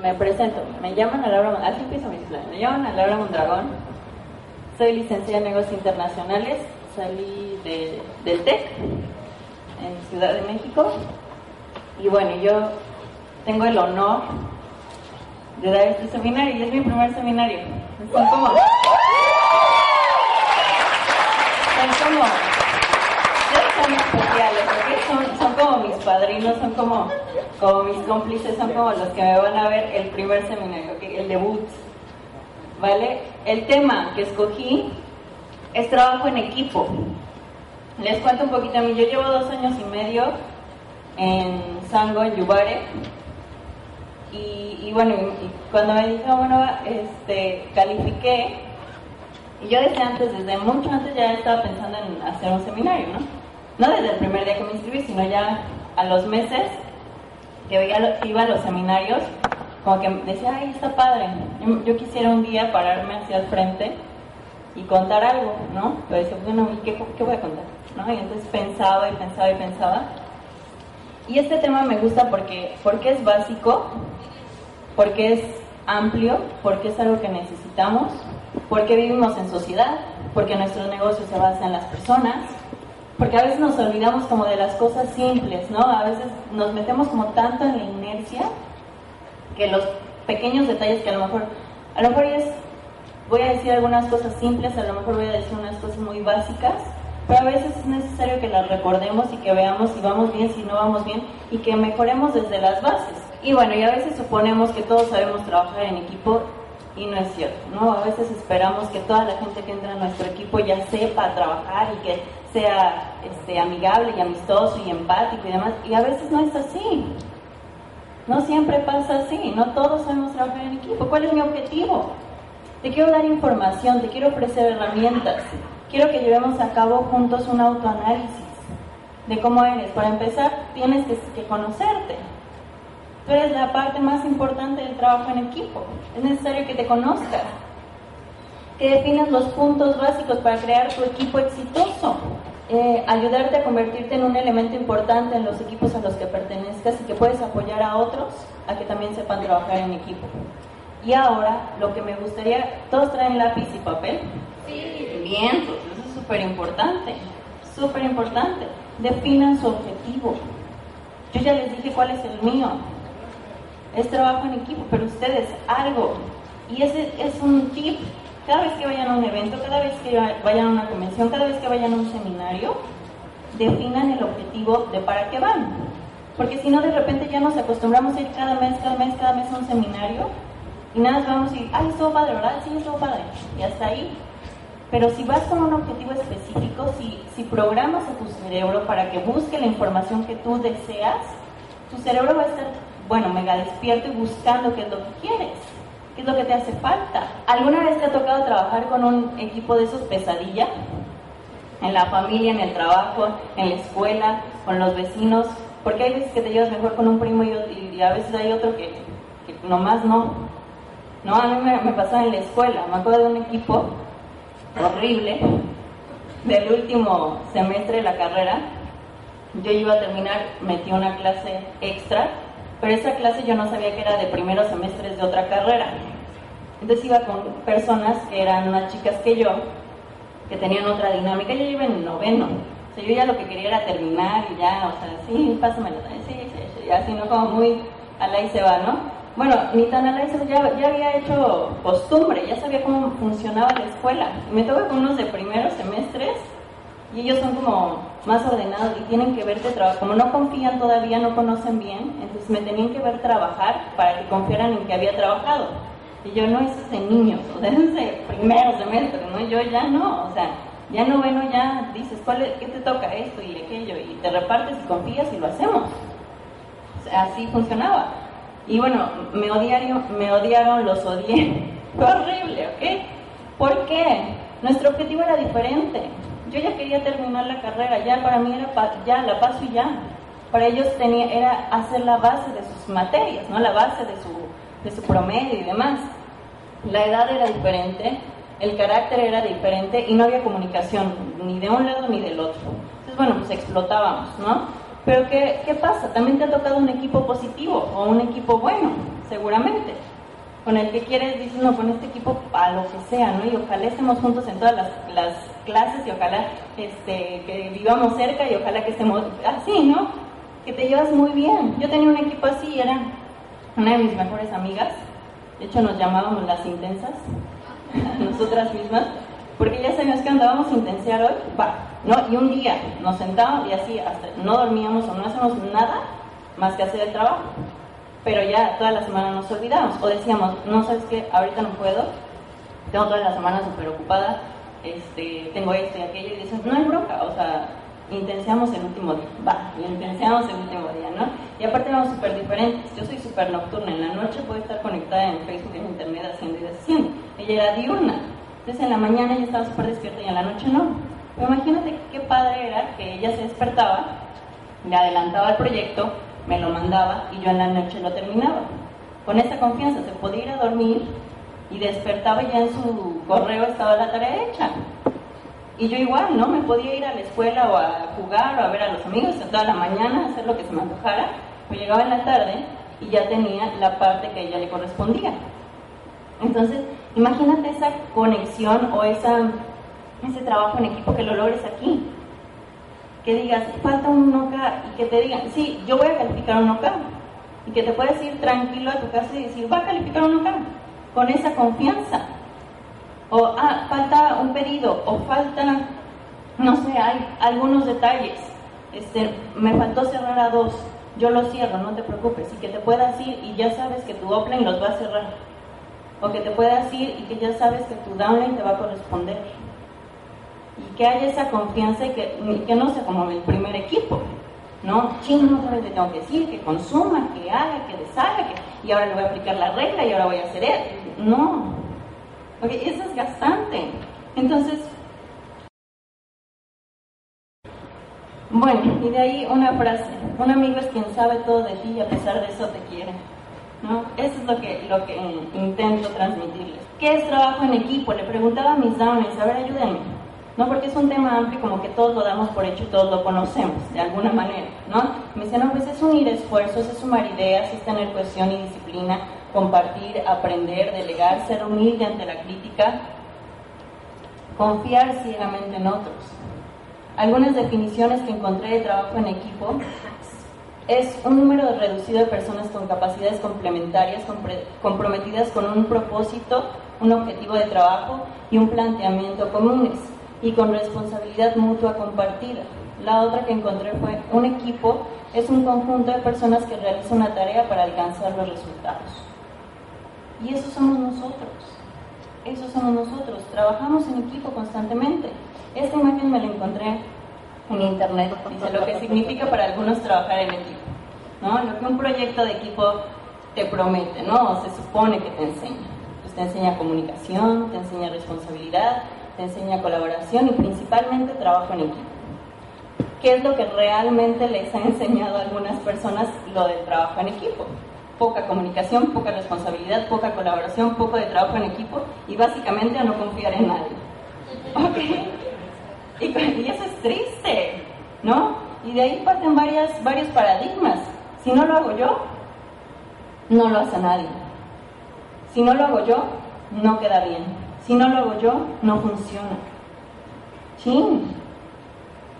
me presento. Me llaman a Laura, así empiezo mis planes. Me llaman a Laura Mondragón. Soy licenciada en negocios internacionales. Salí de, del TEC en Ciudad de México. Y bueno, yo tengo el honor de dar este seminario y es mi primer seminario. Son como. Son como. Como padrinos, son como, como mis cómplices, son como los que me van a ver el primer seminario, el debut. ¿Vale? El tema que escogí es trabajo en equipo. Les cuento un poquito a mí. Yo llevo dos años y medio en Sango, en Yubare, y, bueno, cuando me dijo, bueno, este, califiqué, y yo desde antes, desde mucho antes ya estaba pensando en hacer un seminario, ¿no? No desde el primer día que me inscribí, sino ya a los meses que veía, iba a los seminarios, como que decía, ay, está padre, yo, quisiera un día pararme hacia el frente y contar algo, ¿no? Pero decía, bueno, ¿qué, ¿qué voy a contar? ¿no? Y entonces pensaba y pensaba y pensaba. Y este tema me gusta porque, porque es básico, porque es amplio, porque es algo que necesitamos, porque vivimos en sociedad, porque nuestro negocio se basa en las personas, porque a veces nos olvidamos como de las cosas simples, ¿no? A veces nos metemos como tanto en la inercia que los pequeños detalles que a lo mejor, a lo mejor es, voy a decir algunas cosas simples, a lo mejor voy a decir unas cosas muy básicas, pero a veces es necesario que las recordemos y que veamos si vamos bien, si no vamos bien y que mejoremos desde las bases. Y bueno, y a veces suponemos que todos sabemos trabajar en equipo y no es cierto, ¿no? A veces esperamos que toda la gente que entra a nuestro equipo ya sepa trabajar y que sea este, amigable y amistoso y empático y demás, y a veces no es así. No siempre pasa así, no todos sabemos trabajar en equipo. ¿Cuál es mi objetivo? Te quiero dar información, te quiero ofrecer herramientas, quiero que llevemos a cabo juntos un autoanálisis de cómo eres. Para empezar, tienes que, conocerte. Tú eres la parte más importante del trabajo en equipo. Es necesario que te conozcas, que definas los puntos básicos para crear tu equipo exitoso, eh, ayudarte a convertirte en un elemento importante en los equipos a los que pertenezcas y que puedes apoyar a otros a que también sepan trabajar en equipo. Y ahora, lo que me gustaría, ¿todos traen lápiz y papel? Sí. Bien, pues eso es súper importante, súper importante. Definan su objetivo. Yo ya les dije cuál es el mío. Es trabajo en equipo, pero ustedes algo. Y ese es un tip. Cada vez que vayan a un evento, cada vez que vayan a una convención, cada vez que vayan a un seminario, definan el objetivo de para qué van. Porque si no, de repente ya nos acostumbramos a ir cada mes, cada mes, cada mes a un seminario y nada más vamos y, ay, estuvo padre, ¿verdad? Sí, estuvo padre. Y hasta ahí. Pero si vas con un objetivo específico, si, si programas a tu cerebro para que busque la información que tú deseas, tu cerebro va a estar, bueno, mega despierto y buscando qué es lo que quieres, qué es lo que te hace falta. ¿Alguna vez te ha tocado trabajar con un equipo de esos pesadilla? En la familia, en el trabajo, en la escuela, con los vecinos, porque hay veces que te llevas mejor con un primo y, a veces hay otro que, que nomás no. No, a mí me, me pasaba en la escuela, me acuerdo de un equipo horrible del último semestre de la carrera. Yo iba a terminar, metí una clase extra, pero esa clase yo no sabía que era de primeros semestres de otra carrera. Entonces iba con personas que eran más chicas que yo, que tenían otra dinámica. Yo iba en noveno. O sea, yo ya lo que quería era terminar y ya, o sea, sí, pásamelo, sí, sí, sí, así, ¿no? Como muy a la y se va, ¿no? bueno, ni tan ya, ya había hecho costumbre, ya sabía cómo funcionaba la escuela. Me toca con unos de primeros semestres y ellos son como más ordenados y tienen que verte trabajar. Como no confían todavía, no conocen bien, entonces me tenían que ver trabajar para que confiaran en que había trabajado. Y yo no, es de niños, o sea, es de primeros ¿no? Yo ya no, o sea, ya no bueno, ya dices, ¿cuál es, ¿qué te toca esto y aquello? Y te repartes y confías y lo hacemos. así funcionaba. Y bueno, me odiaron, me odiaron, los odié. Fue horrible, ¿ok? ¿Por qué? Nuestro objetivo era diferente. Yo ya quería terminar la carrera, ya para mí era ya la paso y ya. Para ellos tenía, era hacer la base de sus materias, ¿no? La base de su, de su promedio y demás. La edad era diferente, el carácter era diferente y no había comunicación ni de un lado ni del otro. Entonces, bueno, pues explotábamos, ¿no? Pero ¿qué, ¿qué pasa? También te ha tocado un equipo positivo o un equipo bueno, seguramente con el que quieres, dices, no, con este equipo a lo que sea, ¿no? Y ojalá estemos juntos en todas las clases y ojalá este, que vivamos cerca y ojalá que estemos así, ¿no? Que te llevas muy bien. Yo tenía un equipo así, era una de mis mejores amigas, de hecho nos llamábamos las intensas, nosotras mismas, porque ya sabíamos que andábamos a intensear hoy, ¿no? Y un día nos sentábamos y así, no dormíamos o no hacemos nada más que hacer el trabajo. Pero ya toda la semana nos olvidamos o decíamos, no sabes qué, ahorita no puedo, tengo toda la semana súper ocupada, este, tengo esto y aquello, y dices, no hay bronca, o sea, intenseamos el último día, va, y intenseamos el último día, ¿no? Y aparte vamos súper diferentes, yo soy súper nocturna, en la noche puedo estar conectada en Facebook, en Internet, haciendo y deshaciendo, ella era diurna, entonces en la mañana ella estaba súper despierta y en la noche no. Pero imagínate qué padre era que ella se despertaba, le adelantaba el proyecto, me lo mandaba y yo en la noche lo terminaba. Con esa confianza se podía ir a dormir y despertaba ya en su correo estaba la tarea hecha. Y yo igual, ¿no? Me podía ir a la escuela o a jugar o a ver a los amigos toda la mañana, hacer lo que se me antojara, pues llegaba en la tarde y ya tenía la parte que a ella le correspondía. Entonces, imagínate esa conexión o esa, ese trabajo en equipo que lo logres aquí que digas, falta un NOCA y que te digan, sí, yo voy a calificar un NOCA. Y que te puedes ir tranquilo a tu casa y decir, va a calificar un NOCA, con esa confianza. O, ah, falta un pedido, o falta, no sé, hay algunos detalles. Este, me faltó cerrar a dos, yo lo cierro, no te preocupes. Y que te puedas ir y ya sabes que tu offline los va a cerrar. O que te puedas ir y que ya sabes que tu downline te va a corresponder y que haya esa confianza y que, que no sea como el primer equipo, ¿no? Chino, otra vez le tengo que decir que consuma, que haga, que deshaga, que, y ahora le voy a aplicar la regla y ahora voy a hacer eso. No, porque es gastante. Entonces, bueno, y de ahí una frase, un amigo es quien sabe todo de ti y a pesar de eso te quiere. ¿No? Eso es lo que, lo que intento transmitirles. ¿Qué es trabajo en equipo? Le preguntaba a mis downers, a ver, ayúdenme. ¿no? Porque es un tema amplio como que todos lo damos por hecho y todos lo conocemos de alguna manera, ¿no? Me dicen, no, pues es unir esfuerzos, es sumar ideas, es tener cohesión y disciplina, compartir, aprender, delegar, ser humilde ante la crítica, confiar ciegamente en otros. Algunas definiciones que encontré de trabajo en equipo es un número reducido de personas con capacidades complementarias, comprometidas con un propósito, un objetivo de trabajo y un planteamiento comunes y con responsabilidad mutua compartida. La otra que encontré fue un equipo es un conjunto de personas que realizan una tarea para alcanzar los resultados. Y eso somos nosotros. Eso somos nosotros. Trabajamos en equipo constantemente. Esta imagen me la encontré en internet. Dice lo que significa para algunos trabajar en equipo. ¿no? Lo que un proyecto de equipo te promete, ¿no? O se supone que te enseña. Pues te enseña comunicación, te enseña responsabilidad, te enseña colaboración y principalmente trabajo en equipo. ¿Qué es lo que realmente les ha enseñado a algunas personas lo del trabajo en equipo? Poca comunicación, poca responsabilidad, poca colaboración, poco de trabajo en equipo y básicamente a no confiar en nadie. Y, y eso es triste, ¿no? Y de ahí parten varias, varios paradigmas. Si no lo hago yo, no lo hace nadie. Si no lo hago yo, no queda bien. Si no lo hago yo, no funciona. Sí.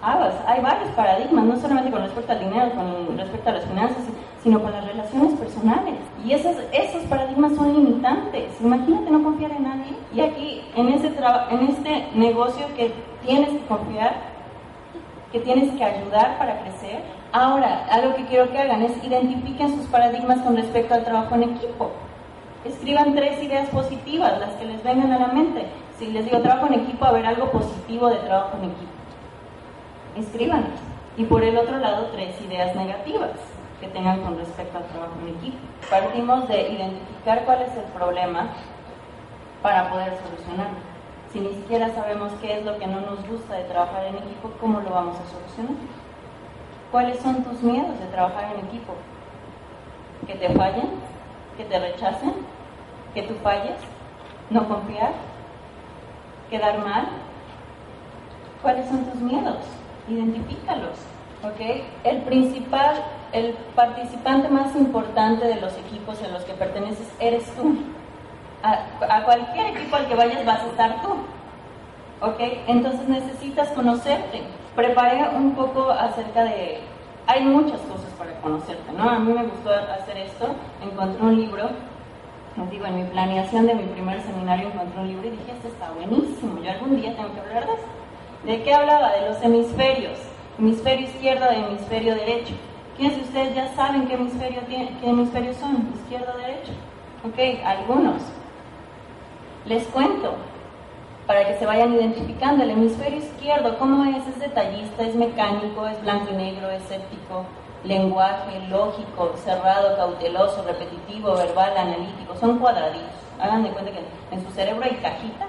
Aguas, hay varios paradigmas, no solamente con respecto al dinero, con respecto a las finanzas, sino con las relaciones personales. Y esos, esos paradigmas son limitantes. Imagínate no confiar en nadie. Y aquí, en este, en este negocio que tienes que confiar, que tienes que ayudar para crecer. Ahora, algo que quiero que hagan es identifiquen sus paradigmas con respecto al trabajo en equipo. Escriban tres ideas positivas, las que les vengan a la mente. Si les digo trabajo en equipo, a ver algo positivo de trabajo en equipo. Escríbanlas. Y por el otro lado, tres ideas negativas que tengan con respecto al trabajo en equipo. Partimos de identificar cuál es el problema para poder solucionarlo. Si ni siquiera sabemos qué es lo que no nos gusta de trabajar en equipo, ¿cómo lo vamos a solucionar? ¿Cuáles son tus miedos de trabajar en equipo? ¿Que te fallen? ¿Que te rechacen? que tú falles, no confiar, quedar mal. ¿Cuáles son tus miedos? Identifícalos. ¿ok? El principal, el participante más importante de los equipos en los que perteneces eres tú. A, cualquier equipo al que vayas vas a estar tú, ¿ok? Entonces necesitas conocerte. Preparé un poco acerca de... Hay muchas cosas para conocerte, ¿no? A mí me gustó hacer esto, encontré un libro digo, en mi planeación de mi primer seminario encontré un libro y dije, este está buenísimo, yo algún día tengo que hablar de eso. ¿De qué hablaba? De los hemisferios, hemisferio izquierdo y hemisferio derecho. ¿Quiénes de ustedes ya saben qué, hemisferio qué hemisferios son? Izquierdo, derecho. Ok, algunos. Les cuento, para que se vayan identificando, el hemisferio izquierdo, ¿cómo es? Es detallista, es mecánico, es blanco y negro, es escéptico, lenguaje lógico, cerrado, cauteloso, repetitivo, verbal, analítico, son cuadraditos. Hagan de cuenta que en su cerebro hay cajitas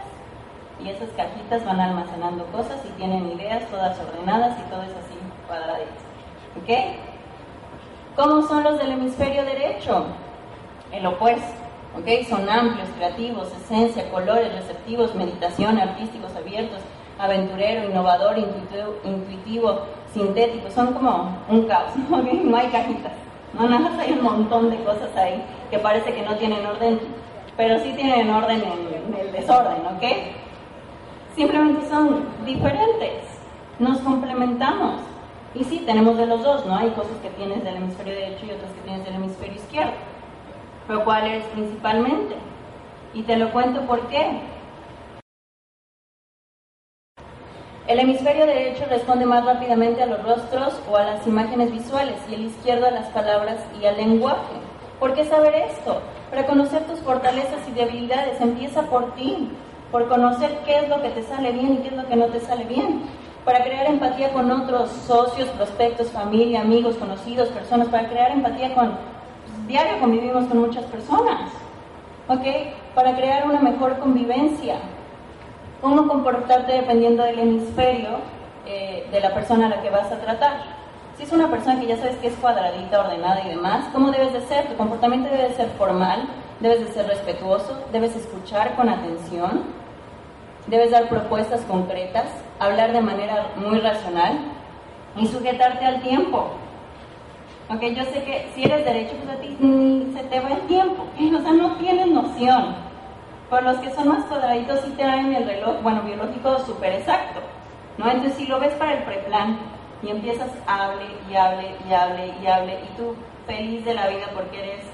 y esas cajitas van almacenando cosas y tienen ideas todas ordenadas y todo es así cuadraditos. ¿Ok? ¿Cómo son los del hemisferio derecho? El opuesto. ¿Ok? Son amplios, creativos, esencia, colores, receptivos, meditación, artísticos, abiertos, aventurero, innovador, intuitivo, sintético, son como un caos, ¿no? hay cajitas, no nada más hay un montón de cosas ahí que parece que no tienen orden, pero sí tienen orden en, el desorden, ¿ok? Simplemente son diferentes, nos complementamos. Y sí, tenemos de los dos, ¿no? Hay cosas que tienes del hemisferio derecho y otras que tienes del hemisferio izquierdo. Pero ¿cuál eres principalmente? Y te lo cuento por qué. El hemisferio derecho responde más rápidamente a los rostros o a las imágenes visuales y el izquierdo a las palabras y al lenguaje. ¿Por qué saber esto? Para conocer tus fortalezas y debilidades empieza por ti, por conocer qué es lo que te sale bien y qué es lo que no te sale bien, para crear empatía con otros socios, prospectos, familia, amigos, conocidos, personas, para crear empatía con... Pues, diario convivimos con muchas personas, ¿ok? Para crear una mejor convivencia, cómo comportarte dependiendo del hemisferio eh, de la persona a la que vas a tratar. Si es una persona que ya sabes que es cuadradita, ordenada y demás, ¿cómo debes de ser? Tu comportamiento debe de ser formal, debes de ser respetuoso, debes escuchar con atención, debes dar propuestas concretas, hablar de manera muy racional y sujetarte al tiempo. Aunque yo sé que si eres derecho, pues a ti se te va el tiempo, o sea, no tienes noción. Por los que son más cuadraditos sí dan el reloj, bueno, biológico súper exacto, ¿no? Entonces si lo ves para el preplan y empiezas a hable y hable y hable y hable y tú feliz de la vida porque eres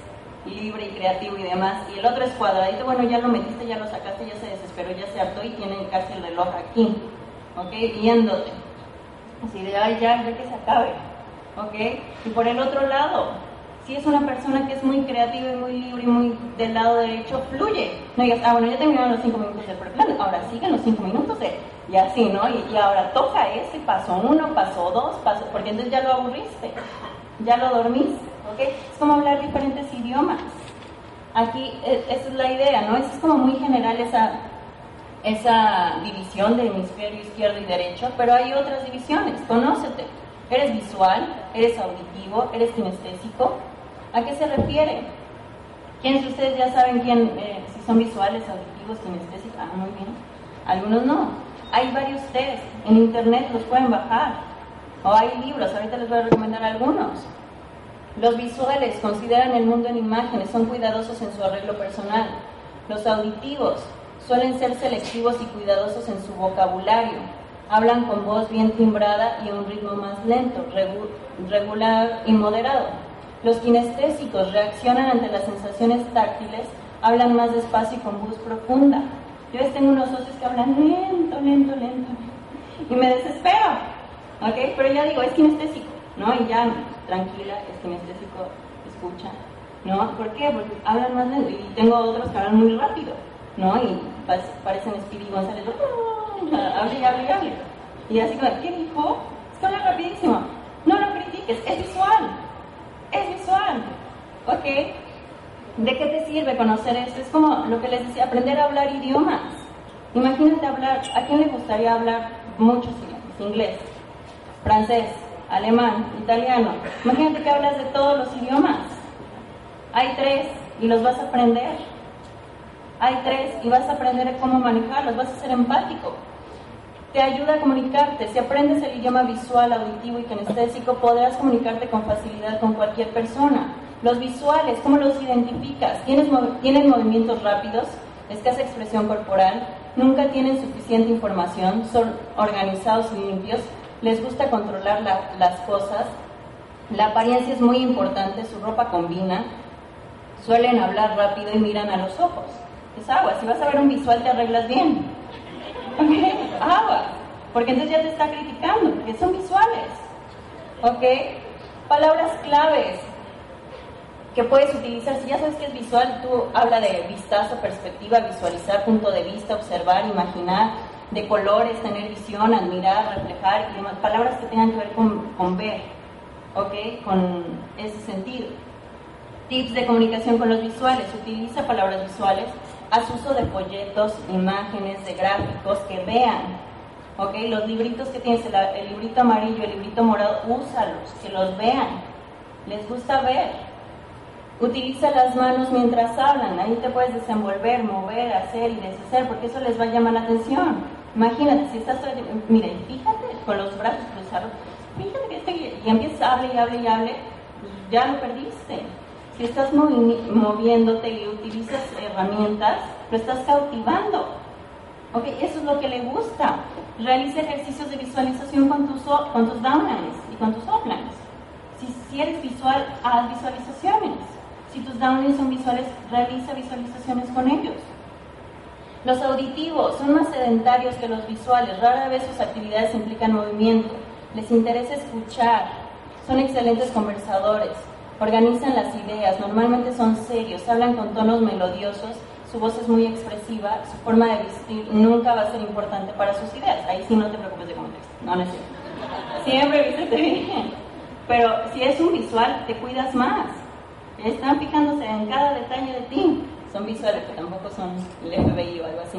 libre y creativo y demás, y el otro es cuadradito, bueno, ya lo metiste, ya lo sacaste, ya se desesperó, ya se hartó y tiene casi el reloj aquí, ¿ok? Viéndote. Así de, ay, ya, ya que se acabe, ¿ok? Y por el otro lado, si es una persona que es muy creativa y muy libre y muy del lado derecho, fluye. No digas, ah, bueno, ya terminaron los cinco minutos del preplan, ahora siguen los cinco minutos de, y así, ¿no? Y, ahora toca ese, paso uno, paso dos, paso, porque entonces ya lo aburriste, ya lo dormiste, ¿ok? Es como hablar diferentes idiomas. Aquí, e, esa es la idea, ¿no? Es como muy general esa, esa división de hemisferio izquierdo y derecho, pero hay otras divisiones, conócete. Eres visual, eres auditivo, eres kinestésico, ¿A qué se refiere? ¿Quiénes de ustedes ya saben quién, eh, si son visuales, auditivos, kinestésicos? Ah, muy bien. Algunos no. Hay varios test, en internet los pueden bajar. O hay libros, ahorita les voy a recomendar algunos. Los visuales consideran el mundo en imágenes, son cuidadosos en su arreglo personal. Los auditivos suelen ser selectivos y cuidadosos en su vocabulario. Hablan con voz bien timbrada y a un ritmo más lento, regular y moderado. Los kinestésicos reaccionan ante las sensaciones táctiles, hablan más despacio y con voz profunda. Yo tengo unos socios que hablan lento, lento, lento, y me desespero, ¿ok? Pero ya digo, es kinestésico, ¿no? Y ya, tranquila, es kinestésico, escucha, ¿no? ¿Por qué? Porque hablan más lento, y tengo otros que hablan muy rápido, ¿no? Y parecen Speedy González, hable hable y hable. Y así como, ¿qué dijo? Rapidísimo. No lo critiques, es visual es visual. ¿Ok? ¿De qué te sirve conocer esto? Es como lo que les decía, aprender a hablar idiomas. Imagínate hablar, ¿a quién le gustaría hablar muchos idiomas? Inglés, francés, alemán, italiano. Imagínate que hablas de todos los idiomas. Hay tres y los vas a aprender. Hay tres y vas a aprender cómo manejarlos, vas a ser empático. te ayuda a comunicarte. Si aprendes el idioma visual, auditivo y kinestésico, podrás comunicarte con facilidad con cualquier persona. Los visuales, ¿cómo los identificas? ¿Tienen movimientos rápidos? escasa expresión corporal, nunca tienen suficiente información, son organizados y limpios, les gusta controlar las cosas, la apariencia es muy importante, su ropa combina, suelen hablar rápido y miran a los ojos. Es agua, si vas a ver un visual te arreglas bien. ¿Ok? Agua. Porque entonces ya te está criticando, porque son visuales. ¿Ok? Palabras claves que puedes utilizar, si ya sabes que es visual, tú habla de vistazo, perspectiva, visualizar, punto de vista, observar, imaginar, de colores, tener visión, admirar, reflejar palabras que tengan que ver con, con ver, ¿ok? Con ese sentido. Tips de comunicación con los visuales, utiliza palabras visuales, haz uso de folletos, imágenes, de gráficos que vean, ¿ok? Los libritos que tienes, el, librito amarillo, el librito morado, úsalos, que los vean, les gusta ver, Utiliza las manos mientras hablan, ahí te puedes desenvolver, mover, hacer y deshacer, porque eso les va a llamar la atención. Imagínate, si estás, mira, fíjate con los brazos cruzados, fíjate que este, y empiezas a hablar y hable y hable, ya lo perdiste. Si estás moviéndote y utilizas herramientas, lo estás cautivando. Ok, eso es lo que le gusta. Realiza ejercicios de visualización con tus, con tus downlines y con tus uplines. Si, si eres visual, haz visualizaciones. Si tus downlines son visuales, realiza visualizaciones con ellos. Los auditivos son más sedentarios que los visuales, rara vez sus actividades implican movimiento, les interesa escuchar, son excelentes conversadores, organizan las ideas, normalmente son serios, hablan con tonos melodiosos, su voz es muy expresiva, su forma de vestir nunca va a ser importante para sus ideas, ahí sí no te preocupes de contexto, no, no es. Siempre vístete bien, pero si es un visual te cuidas más, están fijándose en cada detalle de ti. Son visuales que tampoco son el FBI o algo así.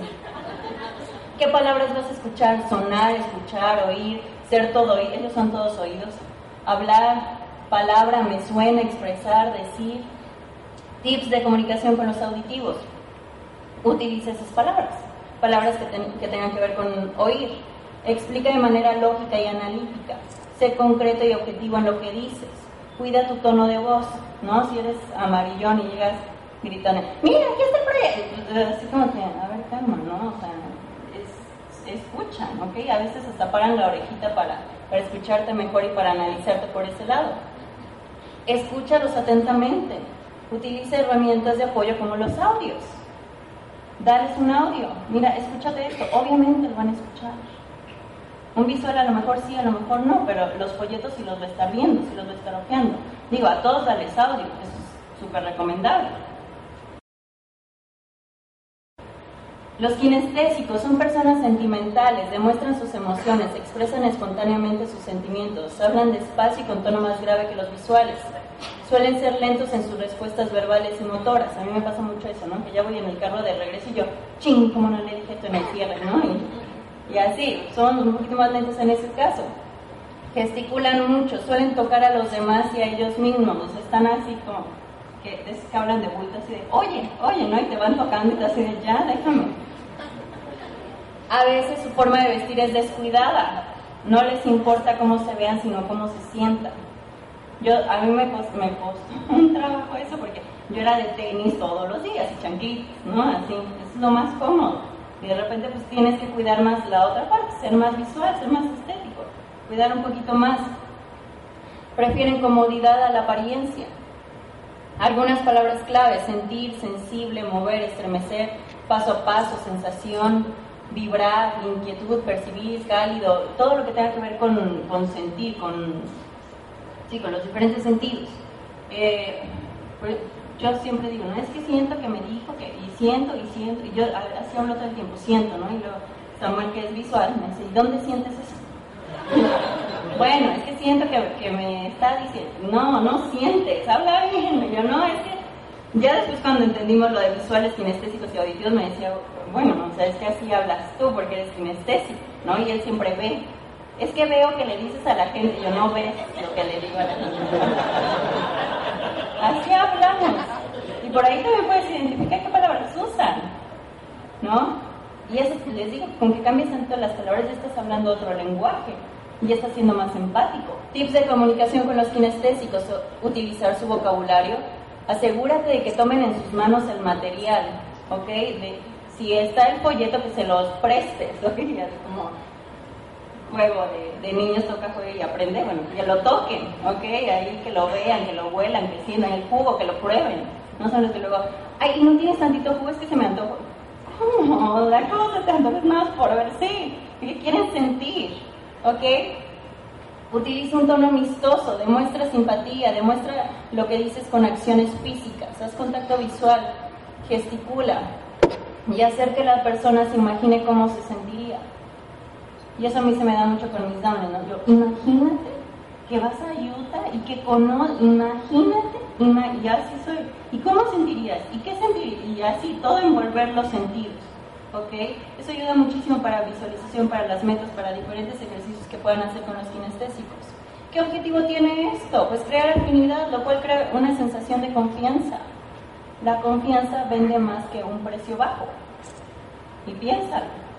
¿Qué palabras vas a escuchar? Sonar, escuchar, oír, ser todo oído. Ellos son todos oídos. Hablar, palabra, me suena, expresar, decir. Tips de comunicación con los auditivos. Utiliza esas palabras. Palabras que, que tengan que ver con oír. Explica de manera lógica y analítica. Sé concreto y objetivo en lo que dices cuida tu tono de voz, ¿no? Si eres amarillón y llegas gritando, mira, aquí está el proyecto, así como que, a ver, calma, ¿no? O sea, es, escuchan, ¿ok? A veces hasta paran la orejita para, para escucharte mejor y para analizarte por ese lado. Escúchalos atentamente. Utiliza herramientas de apoyo como los audios. Dales un audio. Mira, escúchate esto. Obviamente lo van a escuchar. Un visual a lo mejor sí, a lo mejor no, pero los folletos sí los va a estar viendo, sí los va a estar ojeando. Digo, a todos dales audio, es súper recomendable. Los kinestésicos son personas sentimentales, demuestran sus emociones, expresan espontáneamente sus sentimientos, hablan despacio y con tono más grave que los visuales. Suelen ser lentos en sus respuestas verbales y motoras. A mí me pasa mucho eso, ¿no? Que ya voy en el carro de regreso y yo, ching, como no le dije esto en el cierre, ¿no? Y así, son un poquito más lentos en ese caso. Gesticulan mucho, suelen tocar a los demás y a ellos mismos, están así como que, es que hablan de bulto así de, oye, oye, ¿no? Y te van tocando y te así de, ya, déjame. A veces su forma de vestir es descuidada, no les importa cómo se vean, sino cómo se sientan. Yo, a mí me costó, me costó un trabajo eso porque yo era de tenis todos los días y chanquitos, ¿no? Así, es lo más cómodo. Y de repente pues tienes que cuidar más la otra parte, ser más visual, ser más estético, cuidar un poquito más. Prefieren comodidad a la apariencia. Algunas palabras claves, sentir, sensible, mover, estremecer, paso a paso, sensación, vibrar, inquietud, percibir, cálido, todo lo que tenga que ver con sentir, con, sí, con los diferentes sentidos. Eh, pues, yo siempre digo, no es que siento que me dijo que, y siento, y siento, y yo así hablo todo el tiempo, siento, ¿no? Y luego Samuel, que es visual, me dice, ¿y dónde sientes eso? bueno, es que siento que, que, me está diciendo, no, no sientes, habla bien. Y yo, no, es que ya después cuando entendimos lo de visuales, kinestésicos y auditivos, me decía, bueno, o sea, es que así hablas tú porque eres kinestésico, ¿no? Y él siempre ve. Es que veo que le dices a la gente, yo no ves lo que le digo a la gente. Así hablamos. Y por ahí también puedes identificar qué palabras usan, ¿no? Y eso les digo, con que cambies tanto las palabras ya estás hablando otro lenguaje y estás siendo más empático. Tips de comunicación con los kinestésicos, utilizar su vocabulario. Asegúrate de que tomen en sus manos el material, ¿ok? De, si está el folleto, que se los prestes, ¿ok? juego de, niños toca, juega y aprende, bueno, que lo toquen, ¿ok? Ahí que lo vean, que lo huelan, que sientan el jugo, que lo prueben. No son los que luego, ay, no tienes tantito jugo, es que se me antojó. ¿Cómo? La cosa te antojas más por ver, sí. ¿Qué quieren sentir? ¿Ok? Utiliza un tono amistoso, demuestra simpatía, demuestra lo que dices con acciones físicas, haz contacto visual, gesticula y hacer que la persona se imagine cómo se sentiría. Y eso a mí se me da mucho con mis damas, ¿no? Yo, imagínate que vas a Utah y que conoces, imagínate, y así soy. ¿Y cómo sentirías? ¿Y qué sentirías? Y así, todo envolver los sentidos. ¿Ok? Eso ayuda muchísimo para visualización, para las metas, para diferentes ejercicios que puedan hacer con los kinestésicos. ¿Qué objetivo tiene esto? Pues crear afinidad, lo cual crea una sensación de confianza. La confianza vende más que un precio bajo. Y piénsalo.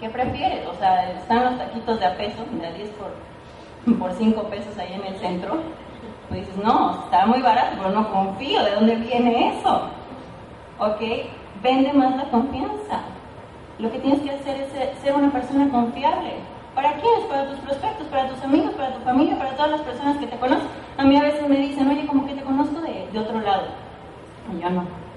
¿Qué prefieres? O sea, están los taquitos de a peso, de 10 por, por 5 pesos ahí en el centro. Pues dices, no, está muy barato, pero no confío. ¿De dónde viene eso? ¿Ok? Vende más la confianza. Lo que tienes que hacer es ser una persona confiable. ¿Para quiénes? Para tus prospectos, para tus amigos, para tu familia, para todas las personas que te conocen. A mí a veces me dicen, oye, como que te conozco de, de otro lado. Y yo no.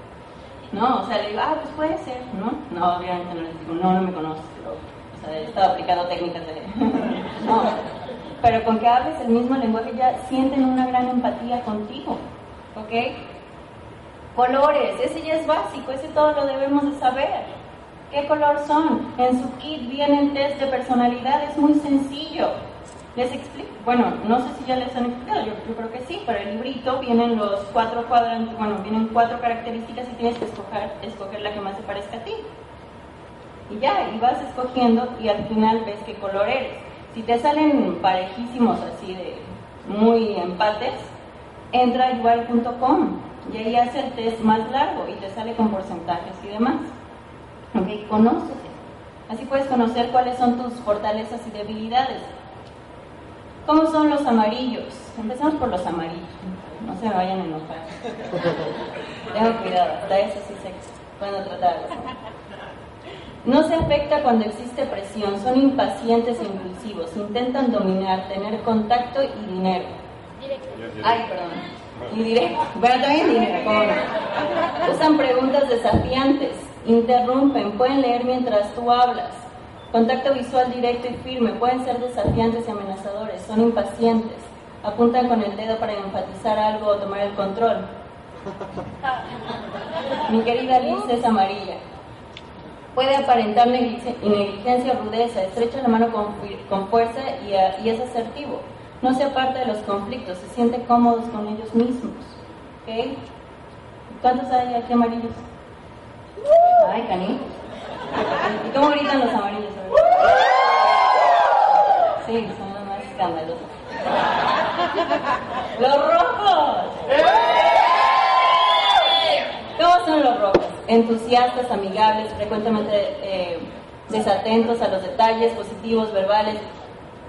No, o sea, le digo, ah, pues puede ser, ¿no? No, obviamente no les digo, no, no me conoces, pero, o sea, he estado aplicando técnicas de... no, pero con que hables el mismo lenguaje ya sienten una gran empatía contigo, ¿ok? Colores, ese ya es básico, ese todo lo debemos de saber. ¿Qué color son? En su kit viene el test de personalidad, es muy sencillo. Les explico, bueno, no sé si ya les han explicado, yo, creo que sí, pero el librito vienen los cuatro cuadrantes, bueno, vienen cuatro características y tienes que escoger, escoger la que más se parezca a ti. Y ya, y vas escogiendo y al final ves qué color eres. Si te salen parejísimos así de muy empates, entra a igual.com y ahí hace el test más largo y te sale con porcentajes y demás. Ok, conócete. Así puedes conocer cuáles son tus fortalezas y debilidades. ¿Cómo son los amarillos? Empezamos por los amarillos. No se me vayan a enojar. Tengo cuidado, hasta eso sí se pueden tratar. No se afecta cuando existe presión, son impacientes e impulsivos, intentan dominar, tener contacto y dinero. Ay, perdón. Y directo. Bueno, también dinero. Usan preguntas desafiantes, interrumpen, pueden leer mientras tú hablas. Contacto visual directo y firme, pueden ser desafiantes y amenazadores, son impacientes, apuntan con el dedo para enfatizar algo o tomar el control. Mi querida Liz es amarilla. Puede aparentar negligencia rudeza, estrecha la mano con, fuerza y, es asertivo. No se aparta de los conflictos, se siente cómodos con ellos mismos. ¿Ok? ¿Cuántos hay aquí amarillos? Ay, cani. ¿Y cómo gritan los amarillos? Sí, son los más escandalosos. ¡Los rojos! ¿Cómo son los rojos? Entusiastas, amigables, frecuentemente eh, desatentos a los detalles, positivos, verbales,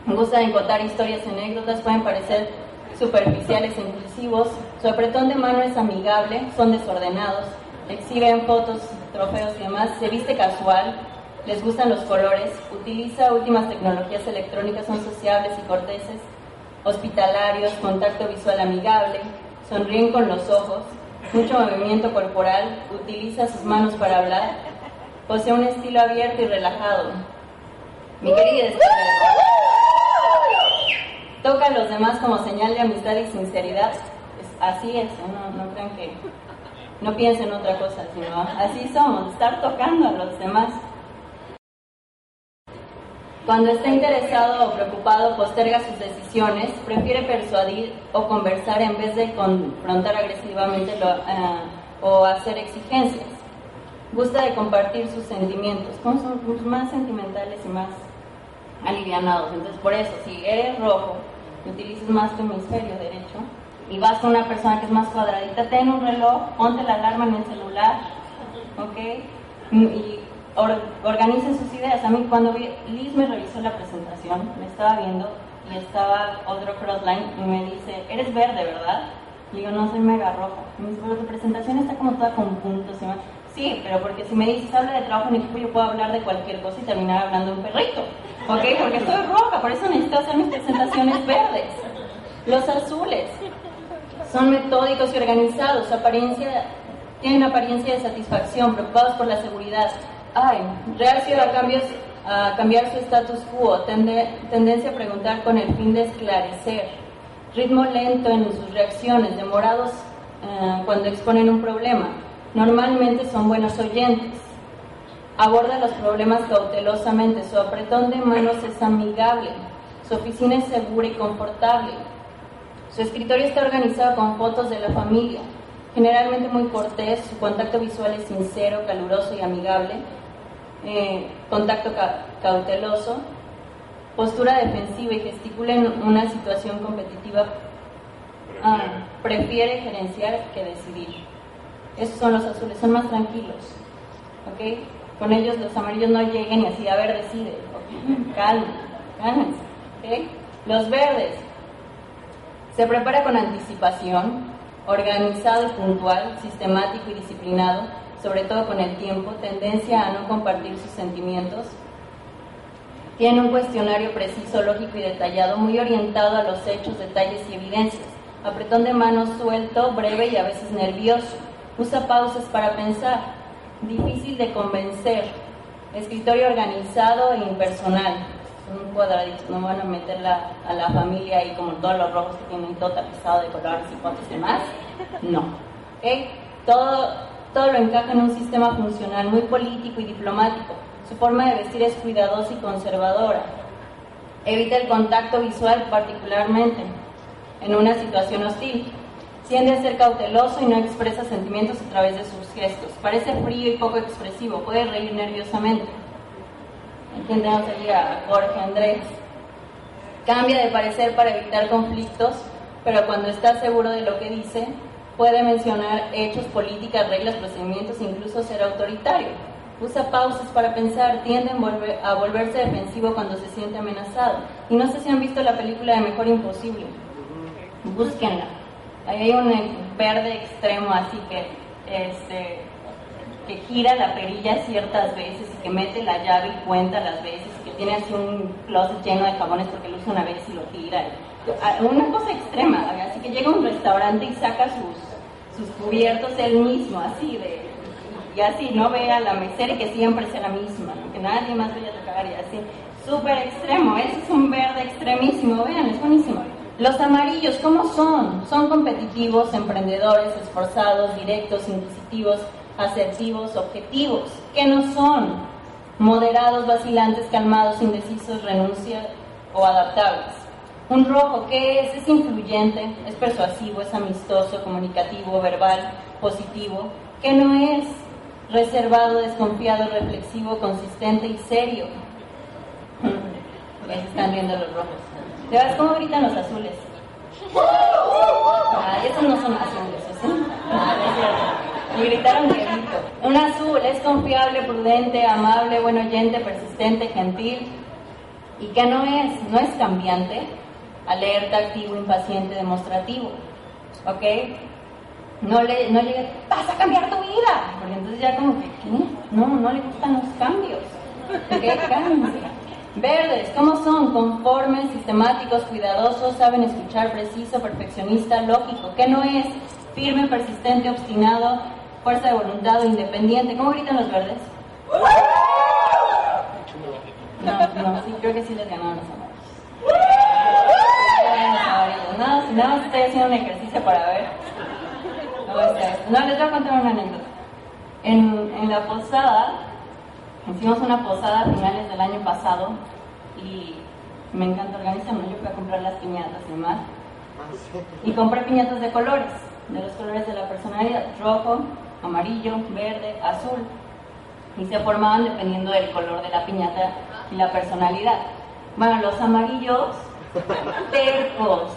gustan de contar historias y anécdotas, pueden parecer superficiales e impulsivos. Su apretón de mano es amigable, son desordenados, exhiben fotos, trofeos y demás, se viste casual, les gustan los colores, utiliza últimas tecnologías electrónicas, son sociables y corteses, hospitalarios, contacto visual amigable, sonríen con los ojos, mucho movimiento corporal, utiliza sus manos para hablar, posee un estilo abierto y relajado. Mi querida toca a los demás como señal de amistad y sinceridad. así es, no, no crean que no piensen otra cosa, sino así somos, estar tocando a los demás. Cuando está interesado o preocupado, posterga sus decisiones, prefiere persuadir o conversar en vez de confrontar agresivamente eh, o hacer exigencias. Gusta de compartir sus sentimientos, como son más sentimentales y más alivianados. Entonces, por eso, si eres rojo, utilizas más tu hemisferio derecho y vas con una persona que es más cuadradita, ten un reloj, ponte la alarma en el celular, ¿ok? Y organicen sus ideas. A mí cuando Liz me revisó la presentación, me estaba viendo y estaba otro crossline y me dice, eres verde, ¿verdad? Y yo no soy mega roja. Me dice, pero tu presentación está como toda con puntos y más. Sí, pero porque si me dices habla de trabajo en equipo, yo puedo hablar de cualquier cosa y terminar hablando de un perrito. ¿Ok? Porque soy roja, por eso necesito hacer mis presentaciones verdes. Los azules son metódicos y organizados, apariencia, tienen apariencia de satisfacción, preocupados por la seguridad. Ay, reacio a cambios a cambiar su status quo, tendencia a preguntar con el fin de esclarecer, ritmo lento en sus reacciones, demorados eh, cuando exponen un problema. Normalmente son buenos oyentes. Aborda los problemas cautelosamente, su apretón de manos es amigable, su oficina es segura y confortable. Su escritorio está organizado con fotos de la familia, generalmente muy cortés, su contacto visual es sincero, caluroso y amigable eh, contacto cauteloso, postura defensiva y gesticula en una situación competitiva, ah, prefiere gerenciar que decidir. Esos son los azules, son más tranquilos. ¿ok? Con ellos los amarillos no lleguen y así, a ver, decide. Calma, cálmense. Los verdes, se prepara con anticipación, organizado y puntual, sistemático y disciplinado, sobre todo con el tiempo, tendencia a no compartir sus sentimientos. Tiene un cuestionario preciso, lógico y detallado, muy orientado a los hechos, detalles y evidencias. Apretón de manos suelto, breve y a veces nervioso. Usa pausas para pensar. Difícil de convencer. Escritorio organizado e impersonal. Un cuadradito, no van a meter a la familia ahí como todos los rojos que tienen todo tapizado de colores y y demás. No. ¿Okay? Todo todo lo encaja en un sistema funcional muy político y diplomático. Su forma de vestir es cuidadosa y conservadora. Evita el contacto visual particularmente en una situación hostil. Tiende a ser cauteloso y no expresa sentimientos a través de sus gestos. Parece frío y poco expresivo. Puede reír nerviosamente. Entendemos allí a Jorge Andrés. Cambia de parecer para evitar conflictos, pero cuando está seguro de lo que dice, Puede mencionar hechos, políticas, reglas, procedimientos, incluso ser autoritario. Usa pausas para pensar, tiende a volverse defensivo cuando se siente amenazado. Y no sé si han visto la película de Mejor Imposible. Búsquenla. Ahí hay un verde extremo así que, este, que gira la perilla ciertas veces y que mete la llave y cuenta las veces, que tiene así un closet lleno de jabones porque lo usa una vez y lo tira. Una cosa extrema, así que llega a un restaurante y saca sus sus cubiertos él mismo, así de, y así, no vea la mesera y que siempre sea la misma, que nadie más vaya a tocar y así, súper extremo, ese es un verde extremísimo, vean, es buenísimo. Los amarillos, ¿cómo son? Son competitivos, emprendedores, esforzados, directos, inquisitivos, asertivos, objetivos. ¿Qué no son? Moderados, vacilantes, calmados, indecisos, renuncia o adaptables. Un rojo, ¿qué es? Es influyente, es persuasivo, es amistoso, comunicativo, verbal, positivo. ¿Qué no es? Reservado, desconfiado, reflexivo, consistente y serio. Están viendo los rojos. ¿Te ves cómo gritan los azules? Ah, esos no son azules, ¿sí? Ah, y gritaron grito. Un azul es confiable, prudente, amable, buen oyente, persistente, gentil. ¿Y qué no es? No es cambiante, alerta, activo, impaciente, demostrativo. ¿Ok? No le, no vas a cambiar tu vida. Porque entonces ya como que, ¿qué? No, no le gustan los cambios. ¿Ok? Verdes, ¿cómo son? Conformes, sistemáticos, cuidadosos, saben escuchar, preciso, perfeccionista, lógico. ¿Qué no es? Firme, persistente, obstinado, fuerza de voluntad independiente. ¿Cómo gritan los verdes? No, no, sí, creo que sí les ganaron los no, no estoy haciendo un ejercicio para ver. No, les voy a contar una anécdota. En, en la posada, hicimos una posada a finales del año pasado y me encanta organizarme. Yo fui a comprar las piñatas y demás. Y compré piñatas de colores, de los colores de la personalidad: rojo, amarillo, verde, azul. Y se formaban dependiendo del color de la piñata y la personalidad. Bueno, los amarillos tercos,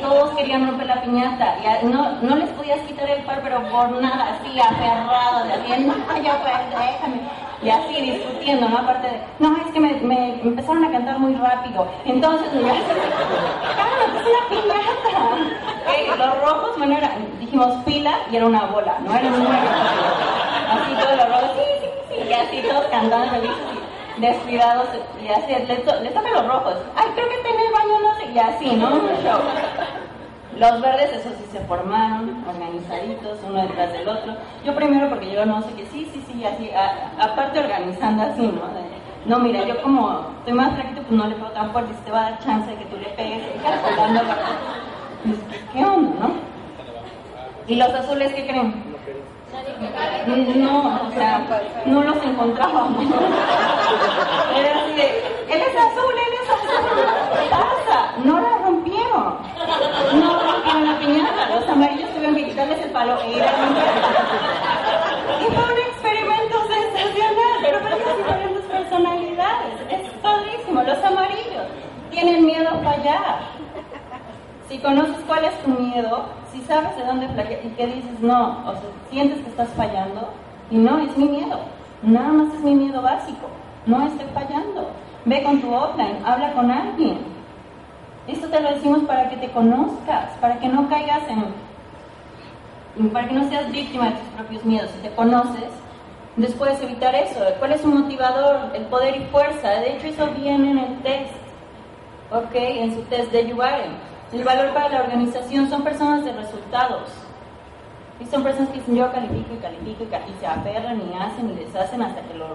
todos querían romper la piñata, y no, no les podías quitar el par, pero por nada, así aferrado, de así, no, yo pues, déjame. Y así discutiendo, ¿no? Aparte de, no, es que me, me empezaron a cantar muy rápido. Entonces, me ¡Claro, es una piñata! los rojos, bueno, era, dijimos pila y era una bola, ¿no? Era un Así todos los rojos, sí, sí, sí, y así todos cantando felices descuidados, y así, les, les toca los rojos. Ay, creo que está en el baño, no sé, y así, ¿no? Show. Los verdes, eso sí, se formaron, organizaditos, uno detrás del otro. Yo primero, porque yo no sé qué, sí, sí, sí, así, aparte organizando así, ¿no? no, mira, yo como estoy más flaquito, pues no le pego tan fuerte, si te va a dar chance de que tú le pegues, calculando para... ¿Qué onda, no? ¿Y los azules qué creen? No, o sea, no los encontrábamos. Era así de, él es azul, él es azul. ¿Qué pasa? No la rompieron. No rompieron la piñata. Los amarillos tuvieron que quitarles el palo e ir a Y fue un experimento sensacional, pero parece diferentes personalidades. Es padrísimo. Los amarillos tienen miedo a fallar. Si conoces cuál es tu miedo, si sabes de dónde flaquear y que dices no, o sea, sientes que estás fallando, y no, es mi miedo, nada más es mi miedo básico, no estoy fallando. Ve con tu offline, habla con alguien. Esto te lo decimos para que te conozcas, para que no caigas en, para que no seas víctima de tus propios miedos. Si te conoces, después evitar eso. ¿Cuál es su motivador? El poder y fuerza. De hecho, eso viene en el test, ¿ok? En su test de URM el valor para la organización son personas de resultados. Y son personas que dicen yo califico y califico y, se aferran y hacen y deshacen hasta que lo